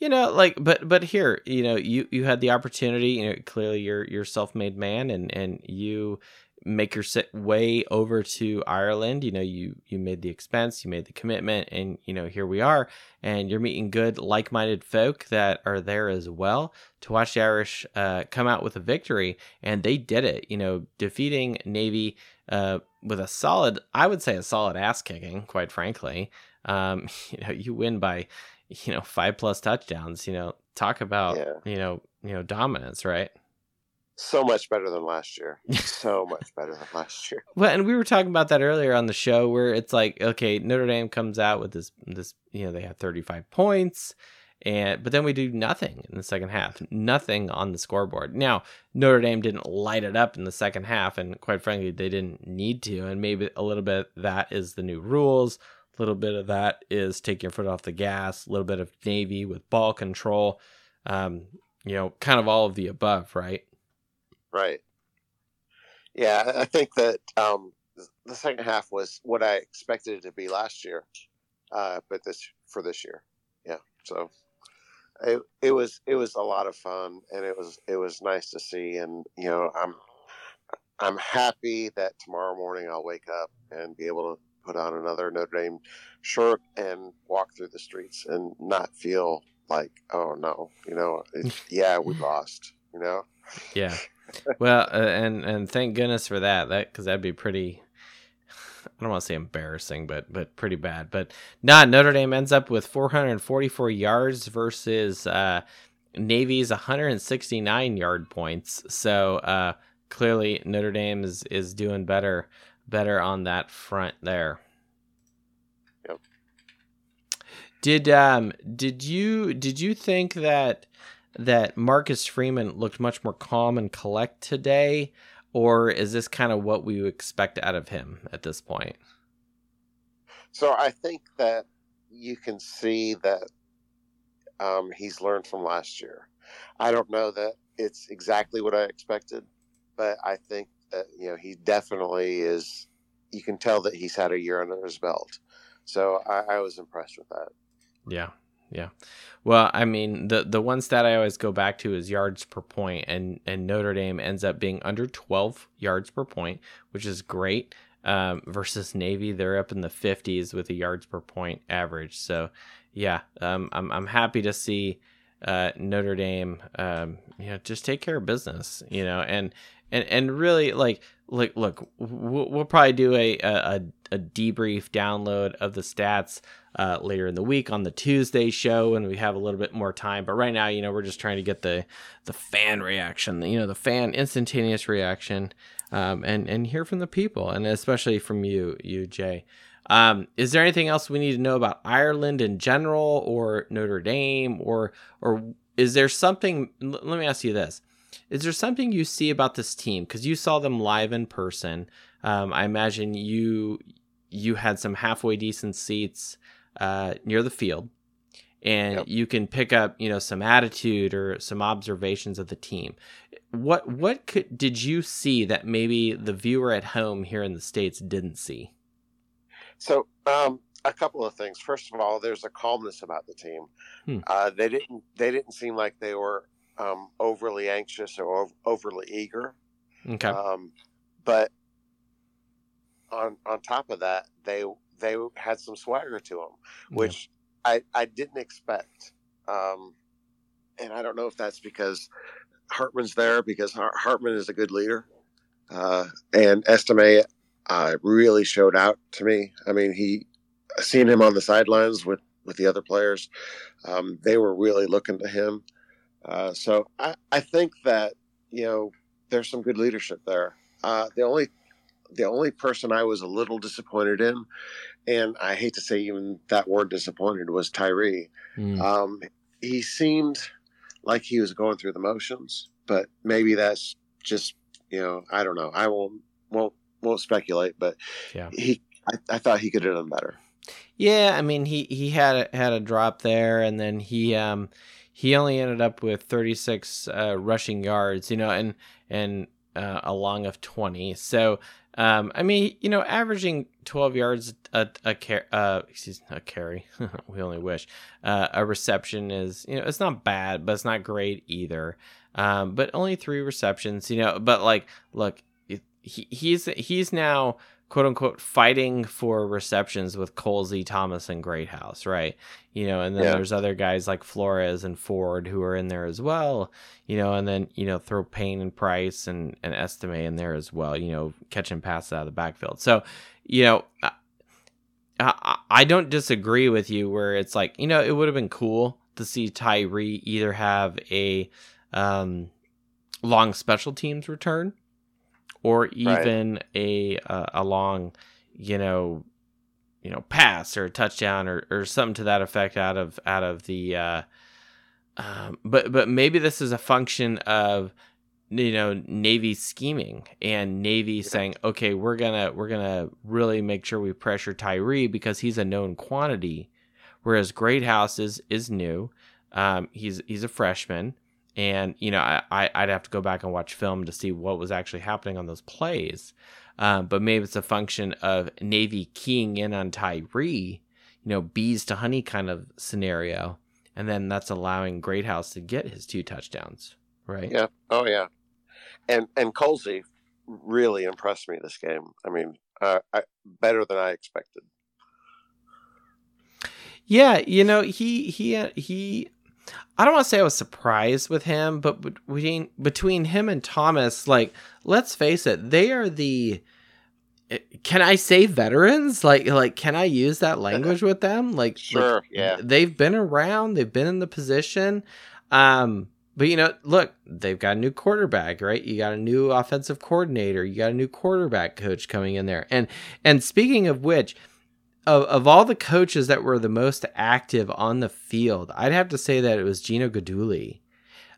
you know, like but but here, you know, you you had the opportunity, you know, clearly you're you're self-made man and and you make your way over to Ireland. You know, you you made the expense, you made the commitment, and you know here we are, and you're meeting good, like-minded folk that are there as well to watch the Irish uh, come out with a victory, and they did it. You know, defeating Navy uh, with a solid, I would say, a solid ass kicking. Quite frankly, um, [laughs] you know, you win by you know five plus touchdowns. You know, talk about Yeah. you know you know dominance, right? So much better than last year. so [laughs] much better than last year. Well, and we were talking about that earlier on the show, where it's like, okay, Notre Dame comes out with this, this, you know, they have 35 points, and but then we do nothing in the second half, nothing on the scoreboard. Now, Notre Dame didn't light it up in the second half, and quite frankly, they didn't need to. And maybe a little bit of that is the new rules. A little bit of that is taking your foot off the gas. A little bit of Navy with ball control. Um, you know, kind of all of the above, right? Right. Yeah, I think that um, the second half was what I expected it to be last year, uh, but this for this year, yeah. So it it was it was a lot of fun, and it was it was nice to see, and you know I'm I'm happy that tomorrow morning I'll wake up and be able to put on another Notre Dame shirt and walk through the streets and not feel like oh no, you know, it, [laughs] yeah we lost, you know. Yeah. Well, uh, and and thank goodness for that. That because that'd be pretty. I don't want to say embarrassing, but but pretty bad. But nah, Notre Dame ends up with 444 yards versus uh, Navy's 169 yard points. So uh, clearly Notre Dame is is doing better better on that front there. Yep. Did um did you did you think that that Marcus Freeman looked much more calm and collect today, or is this kind of what we expect out of him at this point? So I think that you can see that um, he's learned from last year. I don't know that it's exactly what I expected, but I think that you know he definitely is. You can tell that he's had a year under his belt, so I, I was impressed with that. Yeah. Yeah. Well, I mean, the the one stat I always go back to is yards per point and and Notre Dame ends up being under 12 yards per point, which is great. Um, versus Navy, they're up in the 50s with a yards per point average. So, yeah, um, I'm I'm happy to see uh, Notre Dame, um, you know, just take care of business, you know, and and and really like like look, we'll, we'll probably do a, a a debrief download of the stats uh, later in the week on the Tuesday show, and we have a little bit more time. But right now, you know, we're just trying to get the the fan reaction, you know, the fan instantaneous reaction, um, and and hear from the people, and especially from you, you Jay. Um, is there anything else we need to know about Ireland in general, or Notre Dame, or or is there something? l- Let me ask you this: Is there something you see about this team because you saw them live in person? Um, I imagine you you had some halfway decent seats uh, near the field, and Yep. you can pick up you know some attitude or some observations of the team. What what could did you see that maybe the viewer at home here in the states didn't see? So, um, a couple of things. First of all, there's a calmness about the team. Hmm. Uh, they didn't they didn't seem like they were um, overly anxious or ov- overly eager. Okay, Um, but on on top of that, they they had some swagger to them, which I I didn't expect. Um, and I don't know if that's because Hartman's there because Hartman is a good leader, uh, and Estime uh, really showed out to me. I mean, he seen him on the sidelines with with the other players, um, they were really looking to him. Uh, so I, I think that you know there's some good leadership there. Uh, the only the only person I was a little disappointed in, and I hate to say even that word disappointed, was Tyree. Mm. Um, he seemed like he was going through the motions, but maybe that's just you know I don't know. I won't won't won't speculate, but Yeah. he I, I thought he could have done better. Yeah, I mean he he had a, had a drop there, and then he um he only ended up with 36 uh, rushing yards, you know, and and uh, a long of 20. So um I mean you know averaging 12 yards a a, car- uh excuse a carry. [laughs] we only wish uh, a reception is you know it's not bad, but it's not great either. Um, but only three receptions, you know. But like, look, he, he's he's now quote unquote fighting for receptions with Colzie, Thomas, and Greathouse, right? You know, and then Yeah. there's other guys like Flores and Ford who are in there as well. You know, and then you know throw Payne and Price and and Estime in there as well. You know, catching passes out of the backfield. So, you know. I, I, I don't disagree with you where it's like you know it would have been cool to see Tyree either have a um, long special teams return or even a uh, a long you know you know pass or a touchdown or, or something to that effect out of out of the uh, um, but but maybe this is a function of you know Navy scheming and Navy saying okay we're gonna we're gonna really make sure we pressure Tyree because he's a known quantity whereas Greathouse is is new. Um, he's he's a freshman and you know I, I I'd have to go back and watch film to see what was actually happening on those plays um, but maybe it's a function of Navy keying in on Tyree you know bees to honey kind of scenario and then that's allowing Greathouse to get his two touchdowns right Yeah. Oh yeah. And and Colzie really impressed me this game. I mean, uh, I, better than I expected. Yeah, you know, he he uh, he I don't want to say I was surprised with him, but between between him and Thomas, like let's face it, they are the eh, can I say veterans? Like like can I use that [laughs] language with them? Like like, Sure. yeah. they've been around, they've been in the position. Um, but you know, look, they've got a new quarterback, right? You got a new offensive coordinator, you got a new quarterback coach coming in there. And and speaking of which, of, of all the coaches that were the most active on the field, I'd have to say that it was Gino Guidugli.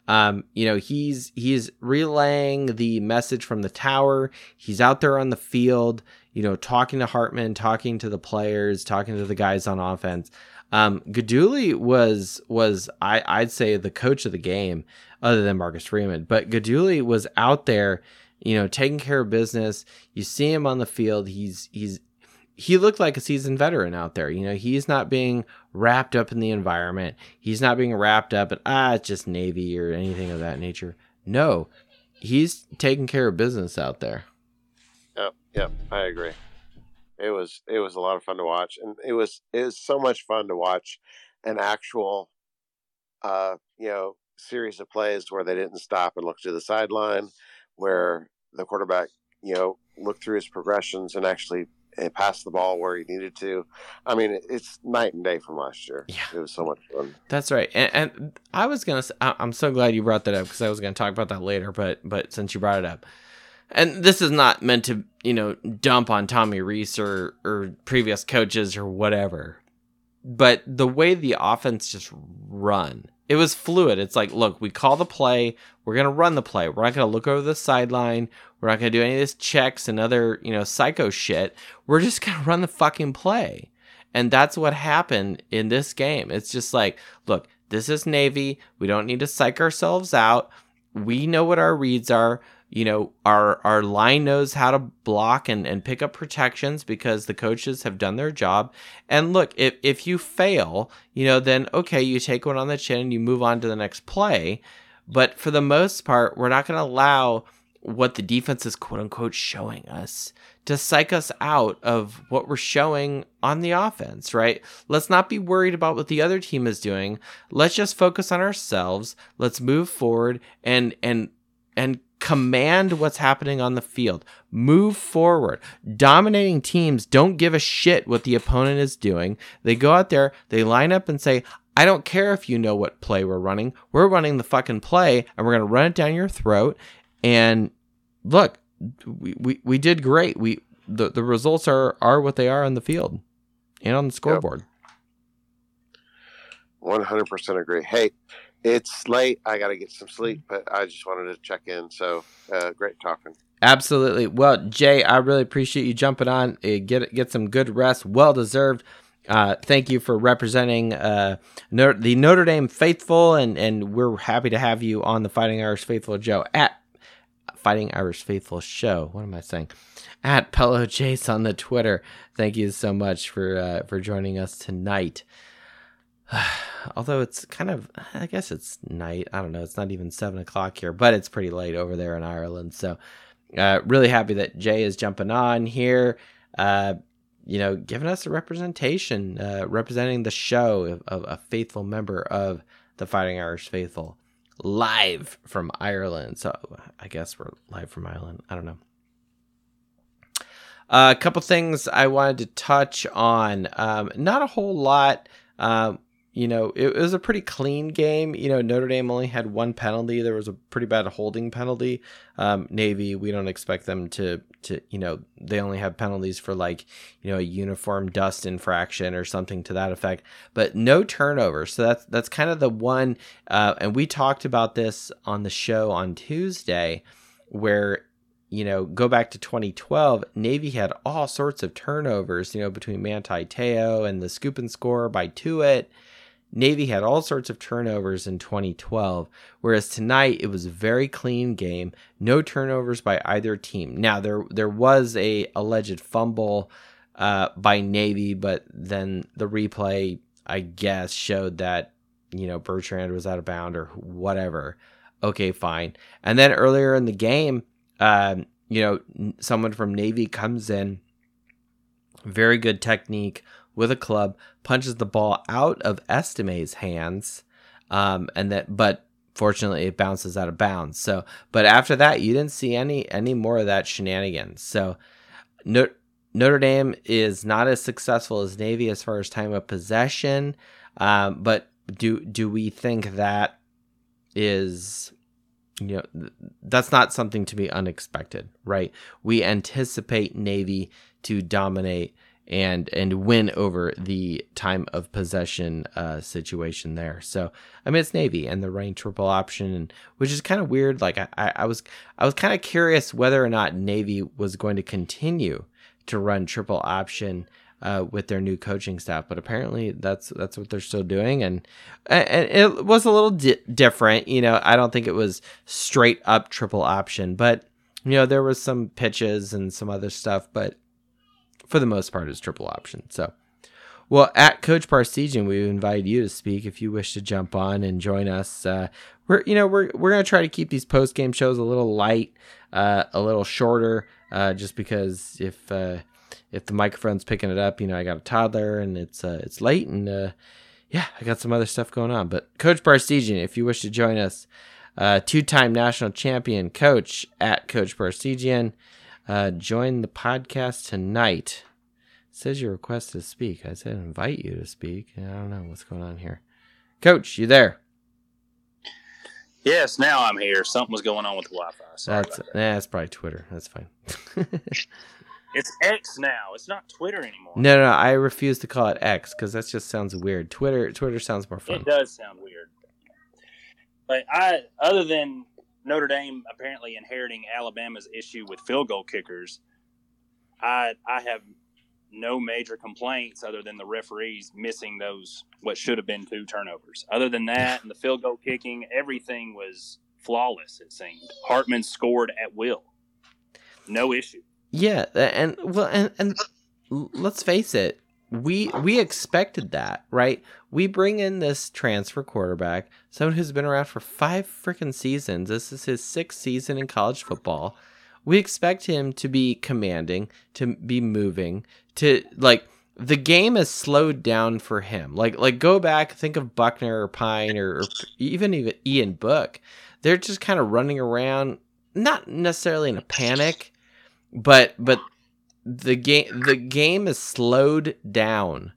Um, you know, he's he's relaying the message from the tower. He's out there on the field, you know, talking to Hartman, talking to the players, talking to the guys on offense. Um, Guidugli was was I I'd say the coach of the game, other than Marcus Freeman. But Guidugli was out there, you know, taking care of business. You see him on the field. He's he's he looked like a seasoned veteran out there. You know, he's not being wrapped up in the environment. He's not being wrapped up in ah, it's just Navy or anything of that nature. No, he's taking care of business out there. Yep. Yep. I agree. It was it was a lot of fun to watch, and it was it was so much fun to watch an actual, uh, you know, series of plays where they didn't stop and look to the sideline, where the quarterback, you know, looked through his progressions and actually and passed the ball where he needed to. I mean, it's night and day from last year. Yeah. It was so much fun. That's right. And, and I was gonna. I'm so glad you brought that up because I was gonna talk about that later. But but since you brought it up, and this is not meant to you know dump on Tommy Rees or or previous coaches or whatever, but the way the offense just run, it was fluid. It's like, look, we call the play, we're gonna run the play. We're not gonna look over the sideline. We're not gonna do any of this checks and other you know psycho shit. We're just gonna run the fucking play. And that's what happened in this game. It's just like, look, this is Navy. We don't need to psych ourselves out. We know what our reads are. You know, our our line knows how to block and, and pick up protections because the coaches have done their job. And look, if if you fail, you know, then okay, you take one on the chin and you move on to the next play. But for the most part, we're not gonna allow what the defense is quote unquote showing us to psych us out of what we're showing on the offense, right? Let's not be worried about what the other team is doing. Let's just focus on ourselves. Let's move forward and and and command what's happening on the field. Move forward. Dominating teams don't give a shit what the opponent is doing. They go out there, they line up and say, I don't care if you know what play we're running. We're running the fucking play and we're going to run it down your throat. And look, we, we, we did great. We the, the results are are what they are on the field and on the scoreboard. Hundred percent agree. Hey, it's late. I got to get some sleep, but I just wanted to check in. So uh, great talking. Absolutely. Well, Jay, I really appreciate you jumping on. Uh, Get get some good rest, well deserved. Uh, thank you for representing uh, Notre, the Notre Dame faithful, and and we're happy to have you on the Fighting Irish Faithful Joe at Fighting Irish Faithful Show. What am I saying? At Pello Chase on the Twitter. Thank you so much for uh, for joining us tonight. [sighs] Although it's kind of, I guess it's night. I don't know. It's not even seven o'clock here, but it's pretty late over there in Ireland. So uh, really happy that Jay is jumping on here. Uh, you know, giving us a representation, uh, representing the show of, of, a faithful member of the Fighting Irish Faithful, live from Ireland. So I guess we're live from Ireland. I don't know. Uh, a couple things I wanted to touch on. Um, not a whole lot. Um, you know, it, was a pretty clean game. You know, Notre Dame only had one penalty. There was a pretty bad holding penalty. Um, Navy, we don't expect them to to you know they only have penalties for like you know a uniform dust infraction or something to that effect, but no turnovers. So that's that's kind of the one. Uh, and we talked about this on the show on Tuesday, where you know, go back to 2012, Navy had all sorts of turnovers, you know, between Manti Te'o and the scoop and score by Tuitt. Navy had all sorts of turnovers in 2012, whereas tonight it was a very clean game, no turnovers by either team. Now there there was a alleged fumble uh, by Navy, but then the replay, I guess, showed that you know Bertrand was out of bound or whatever. Okay, fine. And then earlier in the game, um, you know, someone from Navy comes in, very good technique with a club, punches the ball out of Estime's hands, um, and that but fortunately it bounces out of bounds. So, but after that, you didn't see any any more of that shenanigans. So, no, Notre Dame is not as successful as Navy as far as time of possession, um, but do do we think that is you know that's not something to be unexpected, right? We anticipate Navy to dominate and and win over the time of possession uh, situation there. So I mean it's Navy and the rain triple option, which is kind of weird. Like I, I was I was kind of curious whether or not Navy was going to continue to run triple option uh, with their new coaching staff, but apparently that's that's what they're still doing, and and it was a little di- different. You know, I don't think it was straight up triple option, but you know there was some pitches and some other stuff, but for the most part, is triple option. So, well, at Coach Parseghian, we invite you to speak if you wish to jump on and join us. Uh, we're you know we're we're gonna try to keep these post game shows a little light, uh, a little shorter, uh, just because if uh, if the microphone's picking it up, you know I got a toddler and it's uh, it's late and uh, yeah I got some other stuff going on. But Coach Parseghian, if you wish to join us, two time national champion coach at Coach Parseghian. Uh, join the podcast tonight. It says you request to speak. I said invite you to speak. I don't know what's going on here. Coach, you there? Yes, now I'm here. Something was going on with the Wi-Fi. Sorry that's that. that's probably Twitter. That's fine. [laughs] it's X now. It's not Twitter anymore. No, no, I refuse to call it X because that just sounds weird. Twitter, Twitter sounds more fun. It does sound weird. But I, other than Notre Dame apparently inheriting Alabama's issue with field goal kickers, I I have no major complaints other than the referees missing those what should have been two turnovers. Other than that, and the field goal kicking, everything was flawless. It seemed Hartman scored at will, no issue. Yeah, and well, and and let's face it, we we expected that, right? We bring in this transfer quarterback, someone who's been around for five freaking seasons. This is his sixth season in college football. We expect him to be commanding, to be moving, to like the game is slowed down for him. Like like go back, think of Buchner or Pyne or, or even even Ian Book. They're just kind of running around, not necessarily in a panic, but but the game the game is slowed down.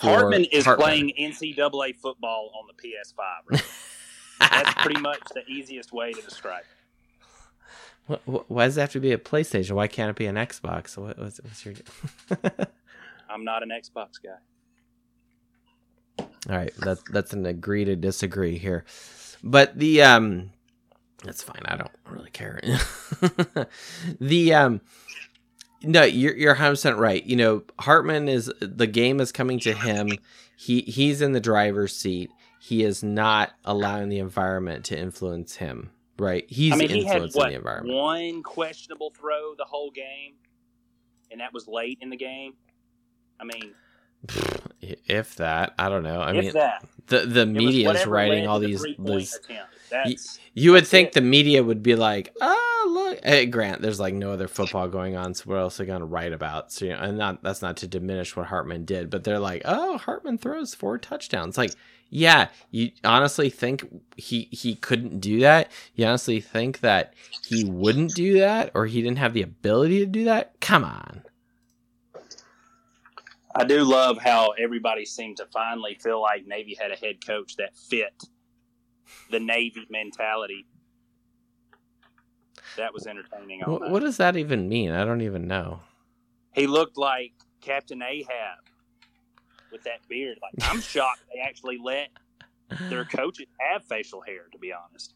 Hartman is Hartman. playing NCAA football on the PS5. Right? That's pretty [laughs] much the easiest way to describe it. why does it have to be a PlayStation? Why can't it be an Xbox? What, what's, what's your? [laughs] I'm not an Xbox guy. All right, that's that's an agree to disagree here, but the um, that's fine. I don't really care. [laughs] the um, no, you're you're 100 right. You know, Hartman is the game is coming to him. He he's in the driver's seat. He is not allowing the environment to influence him. Right? He's I mean, he influencing had, what, the environment. One questionable throw the whole game, and that was late in the game. I mean, [sighs] if that, I don't know. I mean, that. the the media is writing all these. these you, you would think it. the media would be like, oh look, hey, Grant, there's like no other football going on, so what else are they gonna write about? So you know, and not that's not to diminish what Hartman did, but they're like, oh, Hartman throws four touchdowns. Like, yeah, you honestly think he he couldn't do that? You honestly think that he wouldn't do that, or he didn't have the ability to do that? Come on. I do love how everybody seemed to finally feel like Navy had a head coach that fit the Navy mentality. That was entertaining. What, what does that even mean? I don't even know. He looked like Captain Ahab with that beard. Like I'm [laughs] shocked they actually let their coaches have facial hair. To be honest,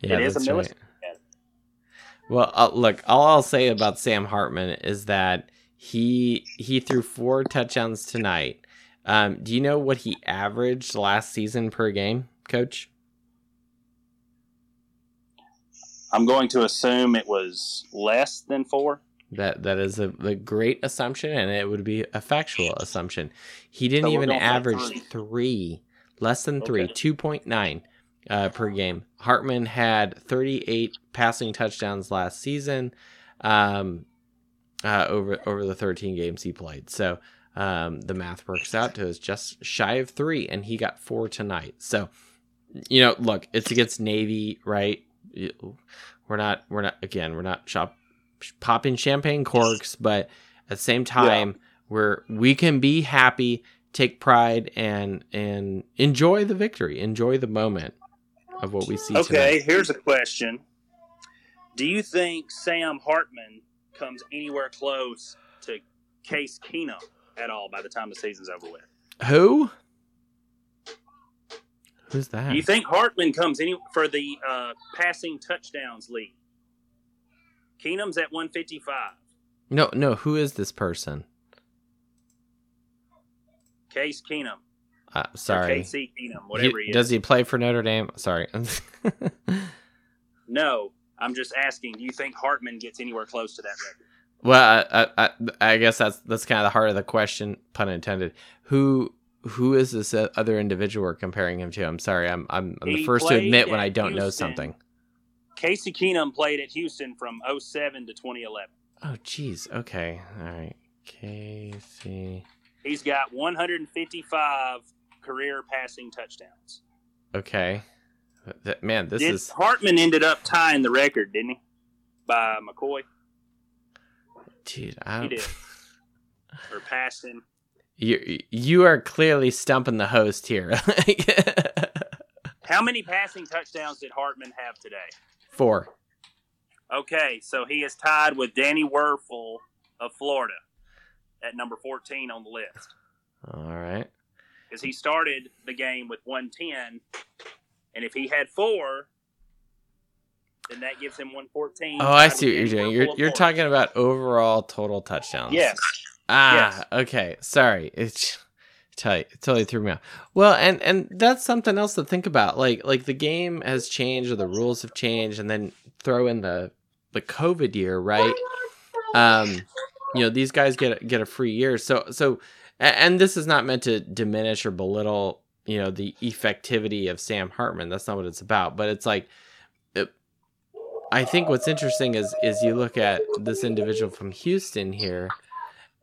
Yeah, It is a military right. Well, uh, look, all I'll say about Sam Hartman is that he he threw four touchdowns tonight. Um, do you know what he averaged last season per game, Coach? I'm going to assume it was less than four. That that is a, a great assumption, and it would be a factual assumption. He didn't So even average three. three, less than three, Okay. two point nine uh, per game. Hartman had thirty eight passing touchdowns last season, um, uh, over over the thirteen games he played. So um, the math works out to is just shy of three, and he got four tonight. So you know, look, it's against Navy, right? We're not, we're not again, we're not shop popping champagne corks, but at the same time, we're we can be happy, take pride, and and enjoy the victory, enjoy the moment of what we see. Okay, tonight. here's a question. Do you think Sam Hartman comes anywhere close to Case Keenum at all by the time the season's over with? Who? Who's that? Do you think Hartman comes any for the uh, passing touchdowns lead? Keenum's at 155. no, no. Who is this person? Case Keenum. Uh, sorry. KC Keenum, whatever He- he is. does he play for Notre Dame? Sorry. [laughs] No, I'm just asking. Do you think Hartman gets anywhere close to that record? Well, I, I, I I guess that's that's kind of the heart of the question, pun intended. Who who is this other individual we're comparing him to? I'm sorry, I'm I'm, I'm the first to admit when I don't know something. Casey Keenum played at Houston from 07 to 2011. Oh, jeez. Okay, all right. Casey. He's got 155 career passing touchdowns. Okay, That- man, this Did- is Hartman ended up tying the record, didn't he? By McCoy dude. I He did. [laughs] or passed him. You you are clearly stumping the host here. How many passing touchdowns did Hartman have today? Four. Okay, so he is tied with Danny Wuerffel of Florida at number 14 on the list. All right. Because he started the game with 110, and if he had four, then that gives him 114. Oh, I see what you're doing. You're you're talking about overall total touchdowns. Yes. Ah, okay. Sorry. It's totally, totally threw me off. Well, and and that's something else to think about. Like like the game has changed or the rules have changed, and then throw in the the COVID year, right? Um, you know these guys get get a free year. So so, and this is not meant to diminish or belittle you know the effectivity of Sam Hartman. That's not what it's about. But it's like. It, I think what's interesting is is you look at this individual from Houston here,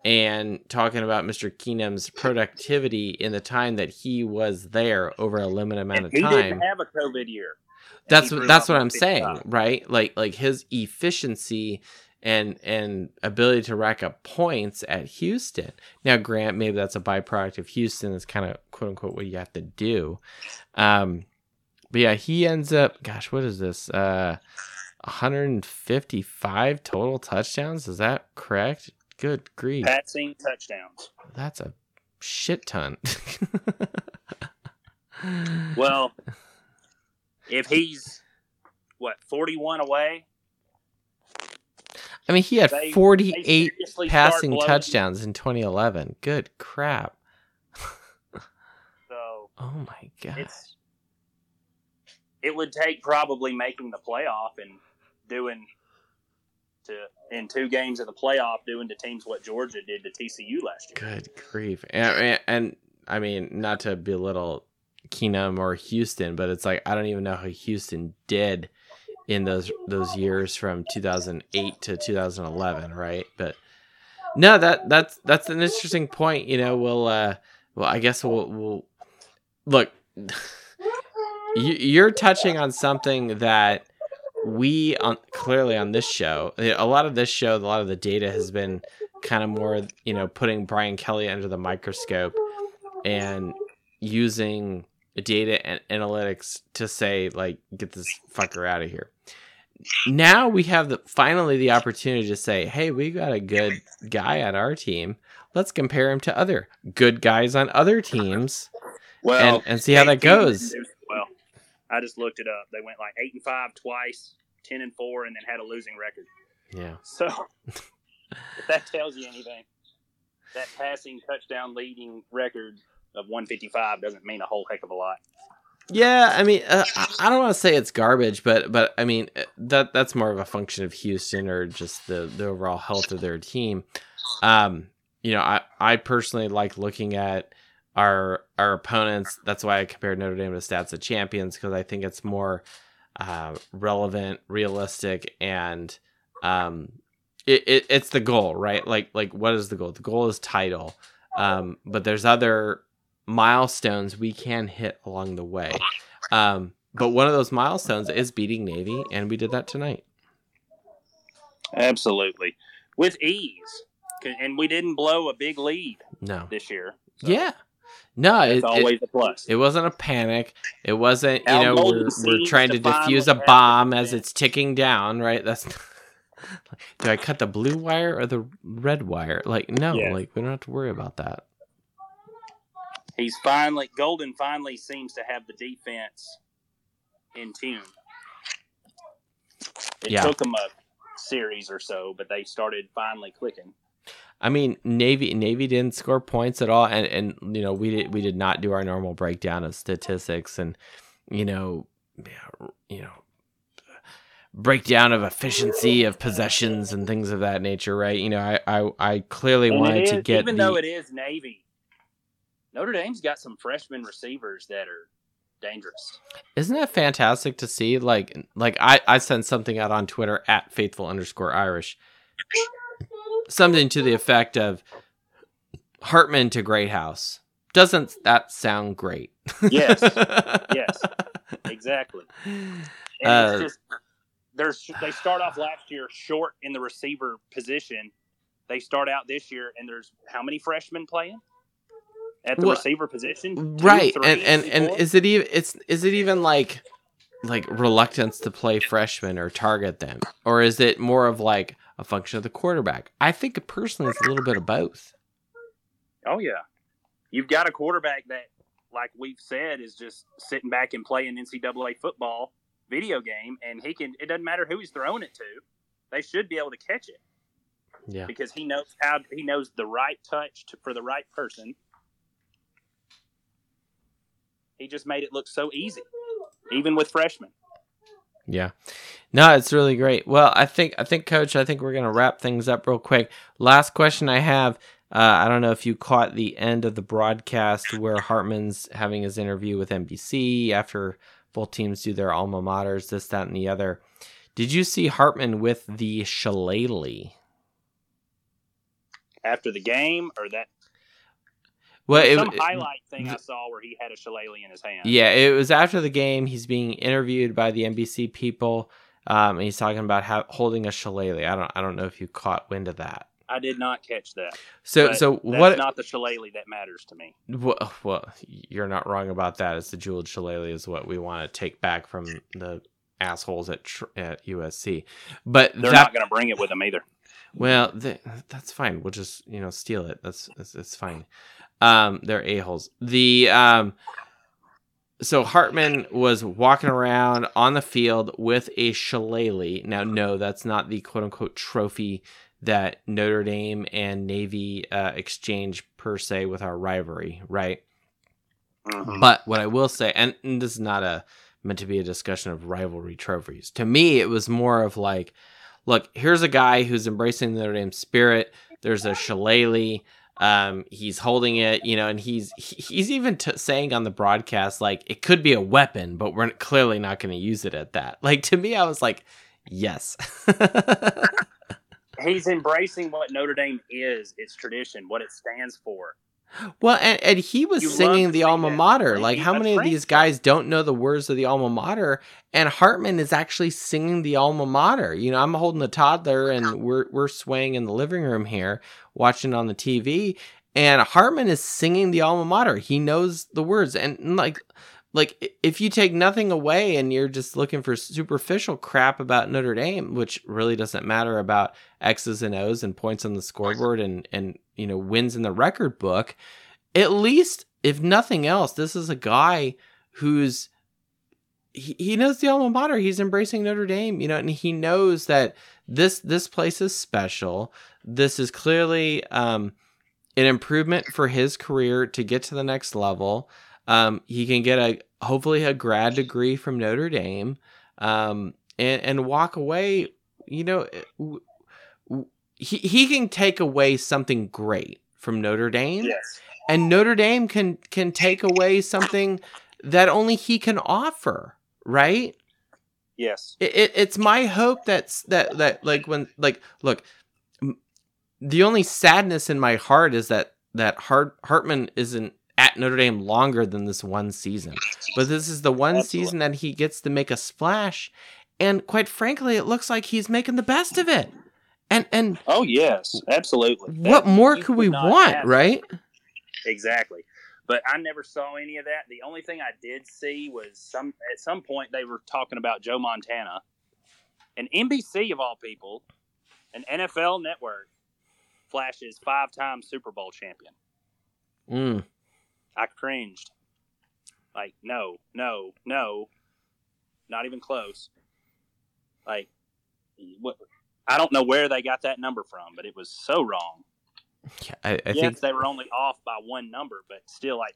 and talking about Mr. Keenum's productivity in the time that he was there over a limited amount of he time. didn't have a COVID year. That's what that's what I'm saying, 155. right? Like like his efficiency and and ability to rack up points at Houston. Now, Grant, maybe that's a byproduct of Houston. It's kind of quote unquote what you have to do. Um, but yeah, he ends up. Gosh, what is this? Uh, 155 total touchdowns. Is that correct? Good grief, Passing touchdowns. that's a shit ton. [laughs] Well, if he's what 41 away, I mean, he had they- they 48 seriously start passing touchdowns in 2011. Good crap. So [laughs] Oh my god. it would take probably making the playoff and doing to in two games of the playoff doing to teams what Georgia did to TCU last year. Good grief. And, and, I mean, not to belittle Keenum or Houston, but it's like I don't even know how Houston did in those those years from 2008 to 2011, right? But no, that that's that's an interesting point. You know, we'll uh, well, I guess we'll, we'll look. [laughs] you, you're touching on something that we on clearly on this show eh, a lot of this show a lot of the data has been kind of more you know putting brian kelly under the microscope and using data and analytics to say like get this fucker out of here. Now we have the finally the opportunity to say hey we got a good guy on our team. Let's compare him to other good guys on other teams Well, and, and see how that goes didn't do so Well, I just looked it up. They went like eight and five twice, ten and four, and then had a losing record. yeah So, if that tells you anything, that passing touchdown leading record of 155 doesn't mean a whole heck of a lot. Yeah, I mean, uh, I- don't want to say it's garbage, but but I mean uh, that that's more of a function of Houston or just the the overall health of their team. Um, you know, I I personally like looking at our our opponents. That's why I compared Notre Dame to Stats of Champions because I think it's more uh, relevant, realistic, and um, it, it it's the goal, right? Like like what is the goal? The goal is title. Um, but there's other milestones we can hit along the way. Um, but one of those milestones is beating Navy, and we did that tonight. Absolutely, with ease, and we didn't blow a big lead No, this year. So yeah, no, it's it, always it, a plus. it wasn't a panic. It wasn't, you know, golden we're, we're trying to diffuse a bomb as it's ticking down, right? That's [laughs] do I cut the blue wire or the red wire? Like, no, Yeah. like we don't have to worry about that. He's finally Golden. Finally seems to have the defense in tune. It Yeah. took them a series or so, but they started finally clicking. I mean, Navy Navy didn't score points at all, and and you know we did we did not do our normal breakdown of statistics, and you know, you know, breakdown of efficiency of possessions and things of that nature, right? You know, I I, I clearly And wanted it to get even the, though it is Navy, Notre Dame's got some freshman receivers that are dangerous. Isn't that fantastic to see? Like, like I, I sent something out on Twitter at faithful underscore Irish, something to the effect of Hartman to Greathouse. Doesn't that sound great? Yes. [laughs] Yes. Exactly. And Uh, it's just there's they start off last year short in the receiver position. They start out this year, and there's how many freshmen playing at the Well, receiver position? Two, right, three, and and and four? is it even it's is it even like like reluctance to play freshmen or target them, or is it more of like a function of the quarterback? I think personally it's a little bit of both. Oh yeah, you've got a quarterback that, like we've said, is just sitting back and playing NCAA football video game, and he can. It doesn't matter who he's throwing it to; they should be able to catch it Yeah. because he knows how. He knows the right touch to, for the right person. He just made it look so easy, even with freshmen. Yeah. No, it's really great. Well, I think I think coach, I think we're going to wrap things up real quick. Last question I have, uh, I don't know if you caught the end of the broadcast where Hartman's having his interview with NBC after both teams do their alma maters, this, that, and the other. Did you see Hartman with the shillelagh? After the game, or that Well, it, some it- highlight thing I saw where he had a shillelagh in his hand. Yeah, it was after the game. He's being interviewed by the NBC people. Um, and he's talking about how, holding a shillelagh. I don't, I don't know if you caught wind of that. I did not catch that. So, so that's what? not the shillelagh that matters to me. Well, well, you're not wrong about that. It's the jeweled shillelagh is what we want to take back from the assholes at at USC. But They're that not going to bring it with them either. well, th- that's fine. We'll just you know steal it. That's it's, it's fine. Um, they're a holes. The um, so Hartman was walking around on the field with a shillelagh. Now, no, that's not the quote unquote trophy that Notre Dame and Navy uh, exchange per se with our rivalry, right? Mhm. But what I will say, and, and this is not a meant to be a discussion of rivalry trophies. To me, it was more of like, look, here's a guy who's embracing the Notre Dame spirit. There's a shillelagh. Um, he's holding it, you know, and he's he's even t- saying on the broadcast like it could be a weapon, but we're clearly not going to use it at that. Like to me, I was like, yes. [laughs] He's embracing what Notre Dame is, its tradition, what it stands for. Well, and, and he was You singing the see alma mater. Like, Like, how a many of these guys don't know the words of the alma mater? And Hartman is actually singing the alma mater. You know, I'm holding a toddler, and we're we're swaying in the living room here, watching on the TV, and Hartman is singing the alma mater. He knows the words, and like. Like if you take nothing away and you're just looking for superficial crap about Notre Dame, which really doesn't matter about X's and O's and points on the scoreboard and and you know wins in the record book, at least if nothing else this is a guy who's he, he knows the alma mater. He's embracing notre dame you know and he knows that this this place is special. This is clearly um an improvement for his career to get to the next level. Um he can get a hopefully a grad degree from notre dame um and and walk away you know w- he, he can take away something great from notre dame Yes. and Notre Dame can can take away something that only he can offer, right? Yes. It, it, it's my hope that's that that like when like look, m- the only sadness in my heart is that that Hart, Hartman isn't at Notre Dame longer than this one season, but this is the one Absolutely. season that he gets to make a splash, and quite frankly, it looks like he's making the best of it. And and Oh yes, absolutely. what That- more could we want, right? Exactly. But I never saw any of that. The only thing I did see was some at some point they were talking about Joe Montana, and NBC of all people, an NFL network, flashes five-time Super Bowl champion. Mm. I cringed. Like no, no, no, not even close. Like what? I don't know where they got that number from, but it was so wrong. Yeah, I, I yes, think they were only off by one number, but still, like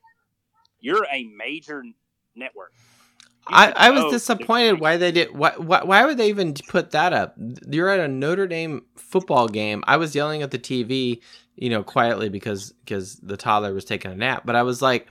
you're a major network. You I, I was disappointed why they did why, why why would they even put that up? You're at a Notre Dame football game. I was yelling at the TV, you know, quietly because because the toddler was taking a nap, but I was like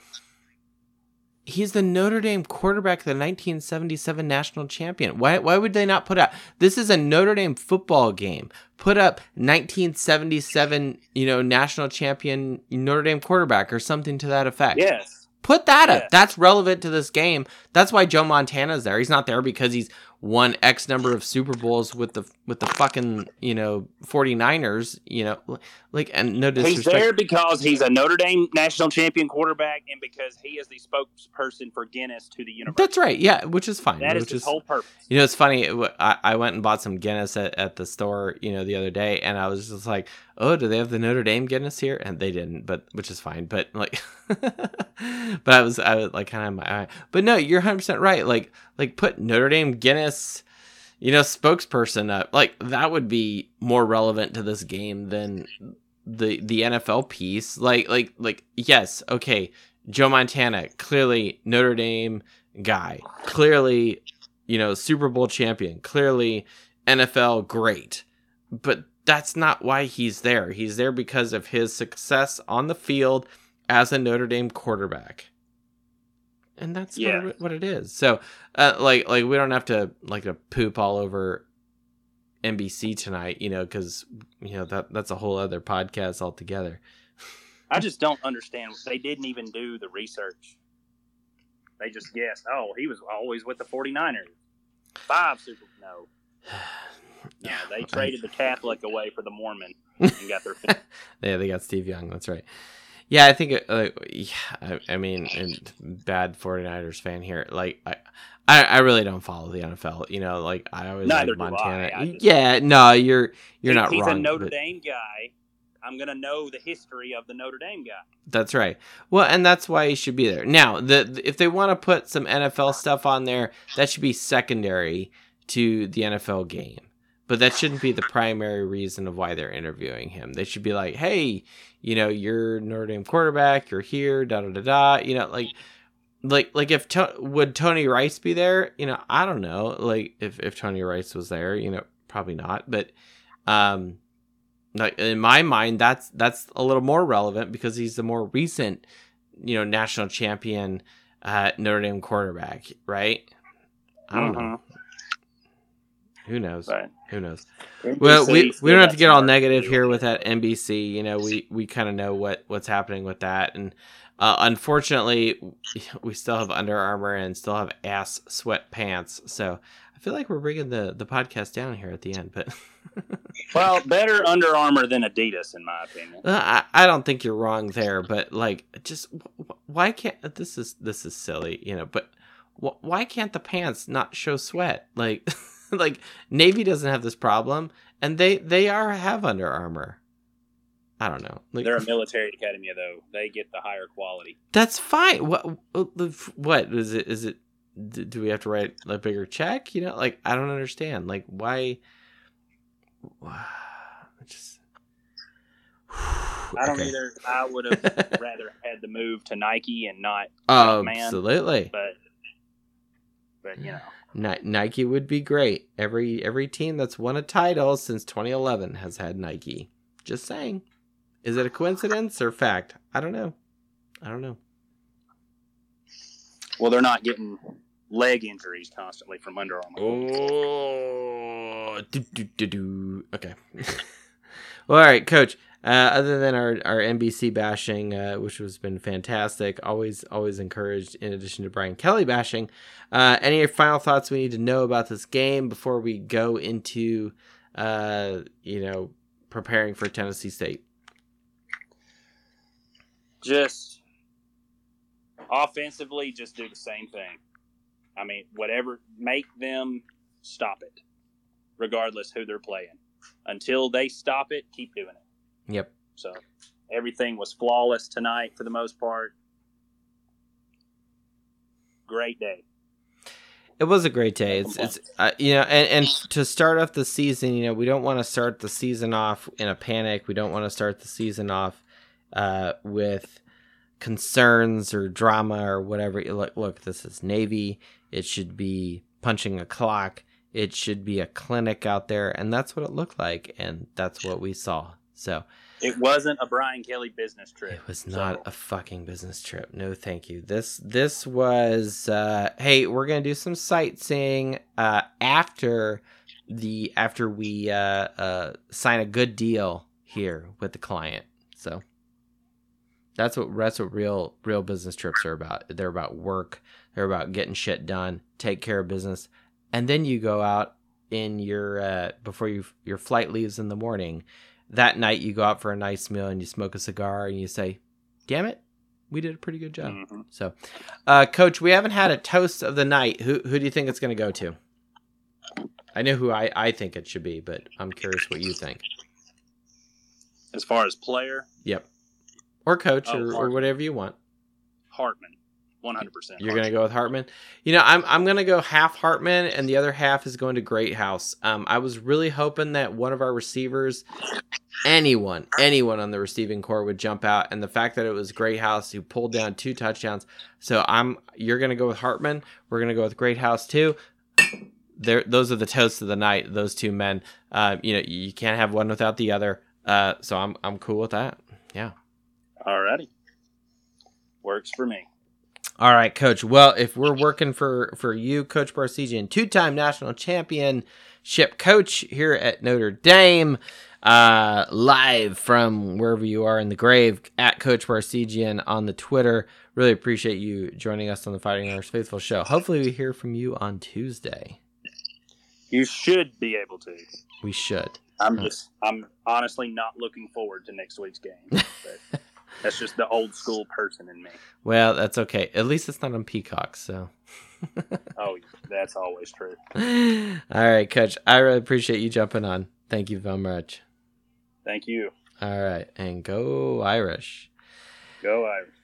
he's the Notre Dame quarterback, the 1977 national champion. Why why would they not put out This is a Notre Dame football game. Put up 1977, you know, national champion Notre Dame quarterback or something to that effect. Yes, Put that up. That's relevant to this game. That's why Joe Montana's there. He's not there because he's won X number of Super Bowls with the with the fucking, you know, 49ers, you know, like and no he's disrespect. there because he's a Notre Dame national champion quarterback, and because he is the spokesperson for Guinness to the universe. That's right. Yeah, which is fine. That is his whole purpose. You know, it's funny. I, I went and bought some Guinness at, at the store, you know, the other day, and I was just like, "Oh, do they have the Notre Dame Guinness here?" And they didn't, but which is fine. But like, [laughs] but I was, I was like, kind of my eye. But no, you're 100 percent right. Like, like put Notre Dame Guinness, you know, spokesperson up. Like that would be more relevant to this game than the the NFL piece. Like, like, like, yes, okay, Joe Montana, clearly Notre Dame guy, clearly you know, Super Bowl champion, clearly NFL great. But that's not why he's there. He's there because of his success on the field as a Notre Dame quarterback. And that's what Yeah. it- what it is. So, uh, like, like we don't have to like to poop all over NBC tonight, you know, because you know that that's a whole other podcast altogether. I just don't understand. They didn't even do the research. They just guessed. Oh, he was always with the 49ers. Five Super. No, [sighs] no. They [sighs] traded the Catholic away for the Mormon and got their. [laughs] yeah, they got Steve Young. That's right. Yeah, I think, uh, yeah, I, I mean, bad 49ers fan here. Like, I, I, I really don't follow the NFL. You know, like I always Neither like do I. Montana. I just- yeah, no, you're you're not he's wrong. He's a Notre but- Dame guy. I'm gonna know the history of the Notre Dame guy. That's right. Well, and that's why he should be there. Now, the, the- if they want to put some NFL stuff on there, that should be secondary to the NFL game. But that shouldn't be the primary reason of why they're interviewing him. They should be like, "Hey, you know, you're Notre Dame quarterback. You're here. Da da da da. You know, like." Like, like if to- would Tony Rice be there? You know, I don't know. Like, if if Tony Rice was there, you know, probably not. But, um, like in my mind, that's that's a little more relevant because he's the more recent, you know, national champion uh, Notre Dame quarterback, right? I don't know. Who knows? But Who knows? Well, we, we don't have to get all negative here with that NBC. You know, we we kind of know what what's happening with that, and uh, unfortunately, [laughs] we still have Under Armour and still have ass sweat pants. So I feel like we're bringing the the podcast down here at the end, but [laughs] Well, better Under Armour than Adidas, in my opinion. Uh, I I don't think you're wrong there. But like, just wh- wh- why can't this is this is silly, you know? But wh- why can't the pants not show sweat? Like, [laughs] [laughs] like Navy doesn't have this problem, and they they are have Under Armour. I don't know. Like, They're a military academy, though. They get the higher quality. that's fine. What what is it? Is it? Do we have to write a bigger check? You know, like I don't understand. Like why? [sighs] Just. I don't Okay. either. I would have [laughs] rather had the move to Nike and not, oh, man. Absolutely. but but you know, Nike would be great. Every every team that's won a title since 2011 has had Nike. Just saying. Is it a coincidence or fact? I don't know. I don't know. well, they're not getting leg injuries constantly from Under Armour. Oh, do, do, do, do. okay. [laughs] well, all right, Coach. Uh, other than our, our NBC bashing, uh, which has been fantastic, always always encouraged. In addition to Brian Kelly bashing, uh, any final thoughts we need to know about this game before we go into, uh, you know, preparing for Tennessee State? Just offensively, just do the same thing. I mean, whatever, make them stop it, regardless who they're playing. Until they stop it, keep doing it. Yep. So everything was flawless tonight for the most part. Great day. It was a great day. It's it's uh, you know, and and to start off the season, you know, we don't want to start the season off in a panic. We don't want to start the season off uh, with concerns or drama or whatever. Look, look, this is Navy. It should be punching a clock. It should be a clinic out there, and that's what it looked like, and that's what we saw. So It wasn't a Brian Kelly business trip. it was not a fucking business trip. No, thank you. This this was uh hey, we're going to do some sightseeing uh after the after we uh uh sign a good deal here with the client. So that's what that's what real real business trips are about. They're about work. They're about getting shit done, take care of business, and then you go out in your uh before you your flight leaves in the morning that night you go out for a nice meal and you smoke a cigar and you say, "Damn it, we did a pretty good job." Mhm. So, uh, Coach, we haven't had a toast of the night. Who who do you think it's going to go to? I know who I, I think it should be, but I'm curious what you think. As far as player, Yep, or coach Oh, or, or whatever you want. Hartman, one hundred percent. You're gonna go with Hartman. You know, I'm I'm gonna go half Hartman, and the other half is going to Greathouse. Um, I was really hoping that one of our receivers, anyone, anyone on the receiving core would jump out, and the fact that it was Greathouse who pulled down two touchdowns. So I'm you're gonna go with Hartman. We're gonna go with Greathouse too. There, those are the toasts of the night. Those two men. Uh, you know, you can't have one without the other. Uh, so I'm I'm cool with that. Yeah. Alrighty, works for me. All right, coach. Well, if we're working for for you, Coach Barsegian, two-time national championship coach here at Notre Dame, uh, live from wherever you are in the grave at Coach Barsegian on the Twitter. Really appreciate you joining us on the Fighting Irish Faithful show. Hopefully, we hear from you on Tuesday. You should be able to. We should. I'm just, I'm honestly not looking forward to next week's game. [laughs] That's just the old school person in me. Well, that's okay. At least it's not on Peacock, so. [laughs] Oh, that's always true. All right, Coach. I really appreciate you jumping on. Thank you very much. Thank you. All right, and go Irish. Go Irish.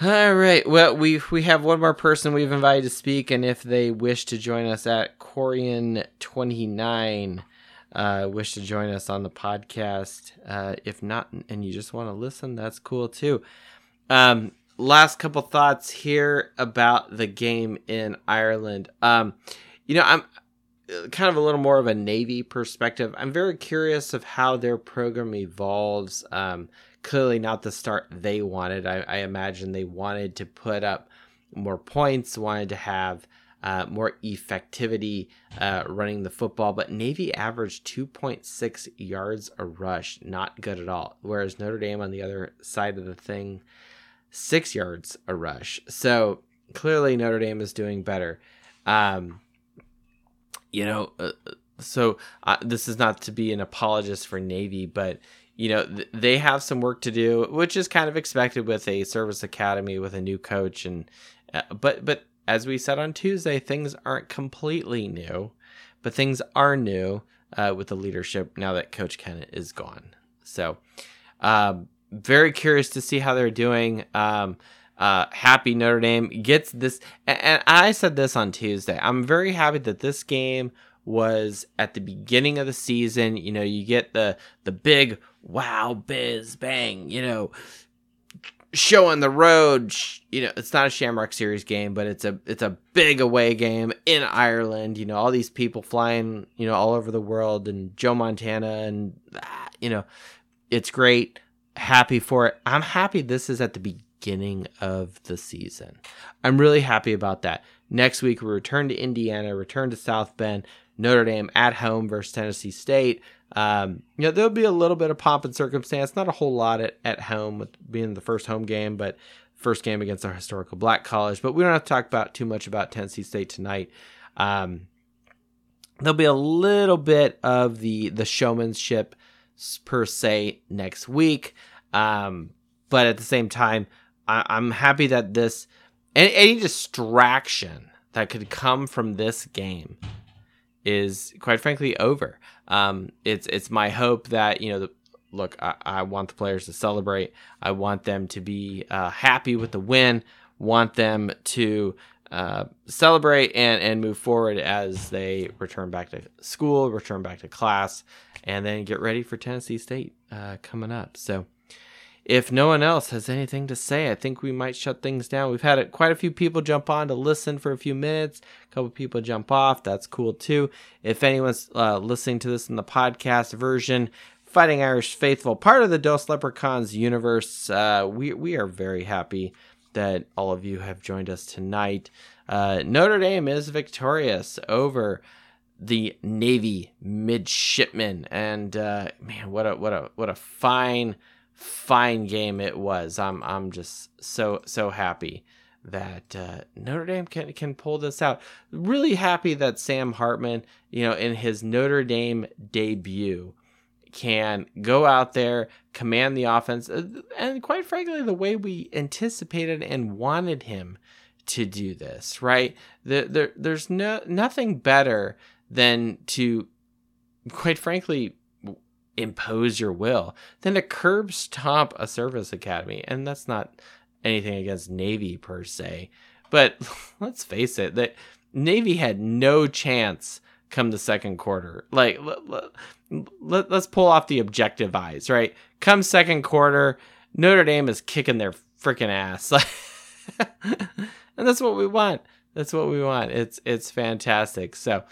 All right. Well, we we have one more person we've invited to speak, and if they wish to join us at Corian twenty nine, uh, wish to join us on the podcast. Uh, if not, and you just want to listen, that's cool too. Um, last couple thoughts here about the game in Ireland. Um, you know, I'm kind of a little more of a Navy perspective. I'm very curious of how their program evolves. Um, clearly, not the start they wanted. I, I, imagine they wanted to put up more points, wanted to have uh, more effectivity uh, running the football, but Navy averaged 2.6 yards a rush, not good at all. Whereas Notre Dame on the other side of the thing, six yards a rush. So clearly Notre Dame is doing better. Um, you know, uh, so uh, this is not to be an apologist for Navy, but you know th- they have some work to do, which is kind of expected with a service academy with a new coach, and uh, but but as we said on Tuesday, things aren't completely new, but things are new uh, with the leadership now that Coach Kennett is gone. So, um, very curious to see how they're doing. Um, uh, happy Notre Dame gets this, and, and I said this on Tuesday. I'm very happy that this game was at the beginning of the season. You know, you get the the big wow, biz, bang. You know, show on the road. You know, it's not a Shamrock Series game, but it's a it's a big away game in Ireland. You know, all these people flying, you know, all over the world, and Joe Montana, and ah, you know, it's great. Happy for it. I'm happy this is at the beginning of the season. I'm really happy about that. Next week we return to Indiana, return to South Bend, Notre Dame at home versus Tennessee State. Um, you know, there'll be a little bit of pomp and circumstance, not a whole lot at, at home with being the first home game, but first game against our historical black college. But we don't have to talk about too much about Tennessee State tonight. Um, there'll be a little bit of the the showmanship per se next week. Um, but at the same time, I, am happy that this any, any distraction that could come from this game is quite frankly over. Um, it's it's my hope that you know the, look I, I, want the players to celebrate. I want them to be uh, happy with the win. Want them to uh, celebrate and and move forward as they return back to school, return back to class, and then get ready for Tennessee State uh, coming up. So if no one else has anything to say, I think we might shut things down. We've had quite a few people jump on to listen for a few minutes. A couple people jump off. That's cool too. If anyone's uh, listening to this in the podcast version, Fighting Irish Faithful, part of the Dos Leprechauns universe, uh, we we are very happy that all of you have joined us tonight. Uh, Notre Dame is victorious over the Navy midshipmen, and uh, man, what a what a what a fine fine game it was. I'm I'm just so so happy that uh, Notre Dame can can pull this out. Really happy that Sam Hartman, you know, in his Notre Dame debut, can go out there, command the offense, uh, and quite frankly, the way we anticipated and wanted him to do this. Right? There, there there's no nothing better than to, quite frankly, impose your will than to curb stomp a service academy. And that's not anything against Navy per se. But [laughs] let's face it, that Navy had no chance come the second quarter. Like let, let, let's pull off the objective eyes, right? Come second quarter, Notre Dame is kicking their freaking ass. [laughs] and that's what we want. That's what we want. It's it's fantastic. So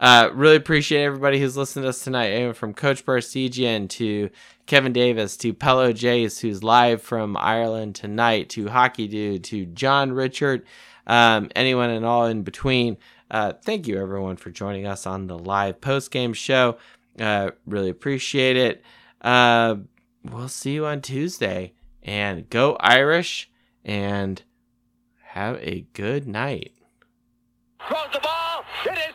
uh, really appreciate everybody who's listened to us tonight, Anyone from Coach Barsegian to Kevin Davis to Pello Jace, who's live from Ireland tonight, to Hockey Dude, to John Richard, um, anyone and all in between. Uh, thank you, everyone, for joining us on the live post game show. Uh, really appreciate it. Uh, we'll see you on Tuesday. And go Irish and have a good night. Throws the ball. It is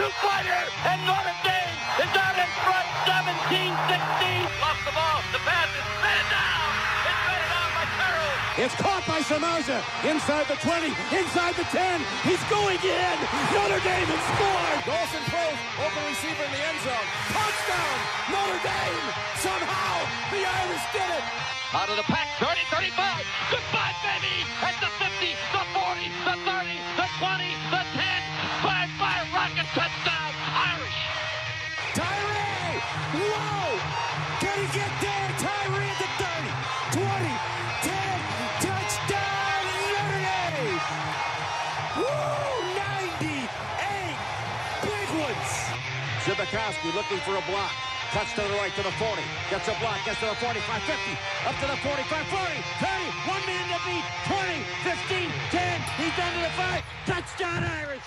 for a two-pointer, and Notre Dame is out in front, 17-16. Lost the ball. The pass is fed down. It's fed down by Carroll. It's caught by Samaja. Inside the 20, inside the 10. He's going in. Notre Dame has scored. Dawson throws. Open receiver in the end zone. Touchdown. Notre Dame. Somehow the Irish did it. Out of the pack. 30, 35. Goodbye, baby. At the 50, Bukowski looking for a block. Cuts to the right to the 40. Gets a block. Gets to the 45, 50. Up to the 45, 40, 30. One man to beat. 20, 15, 10. He's down to the 5. Touchdown Irish.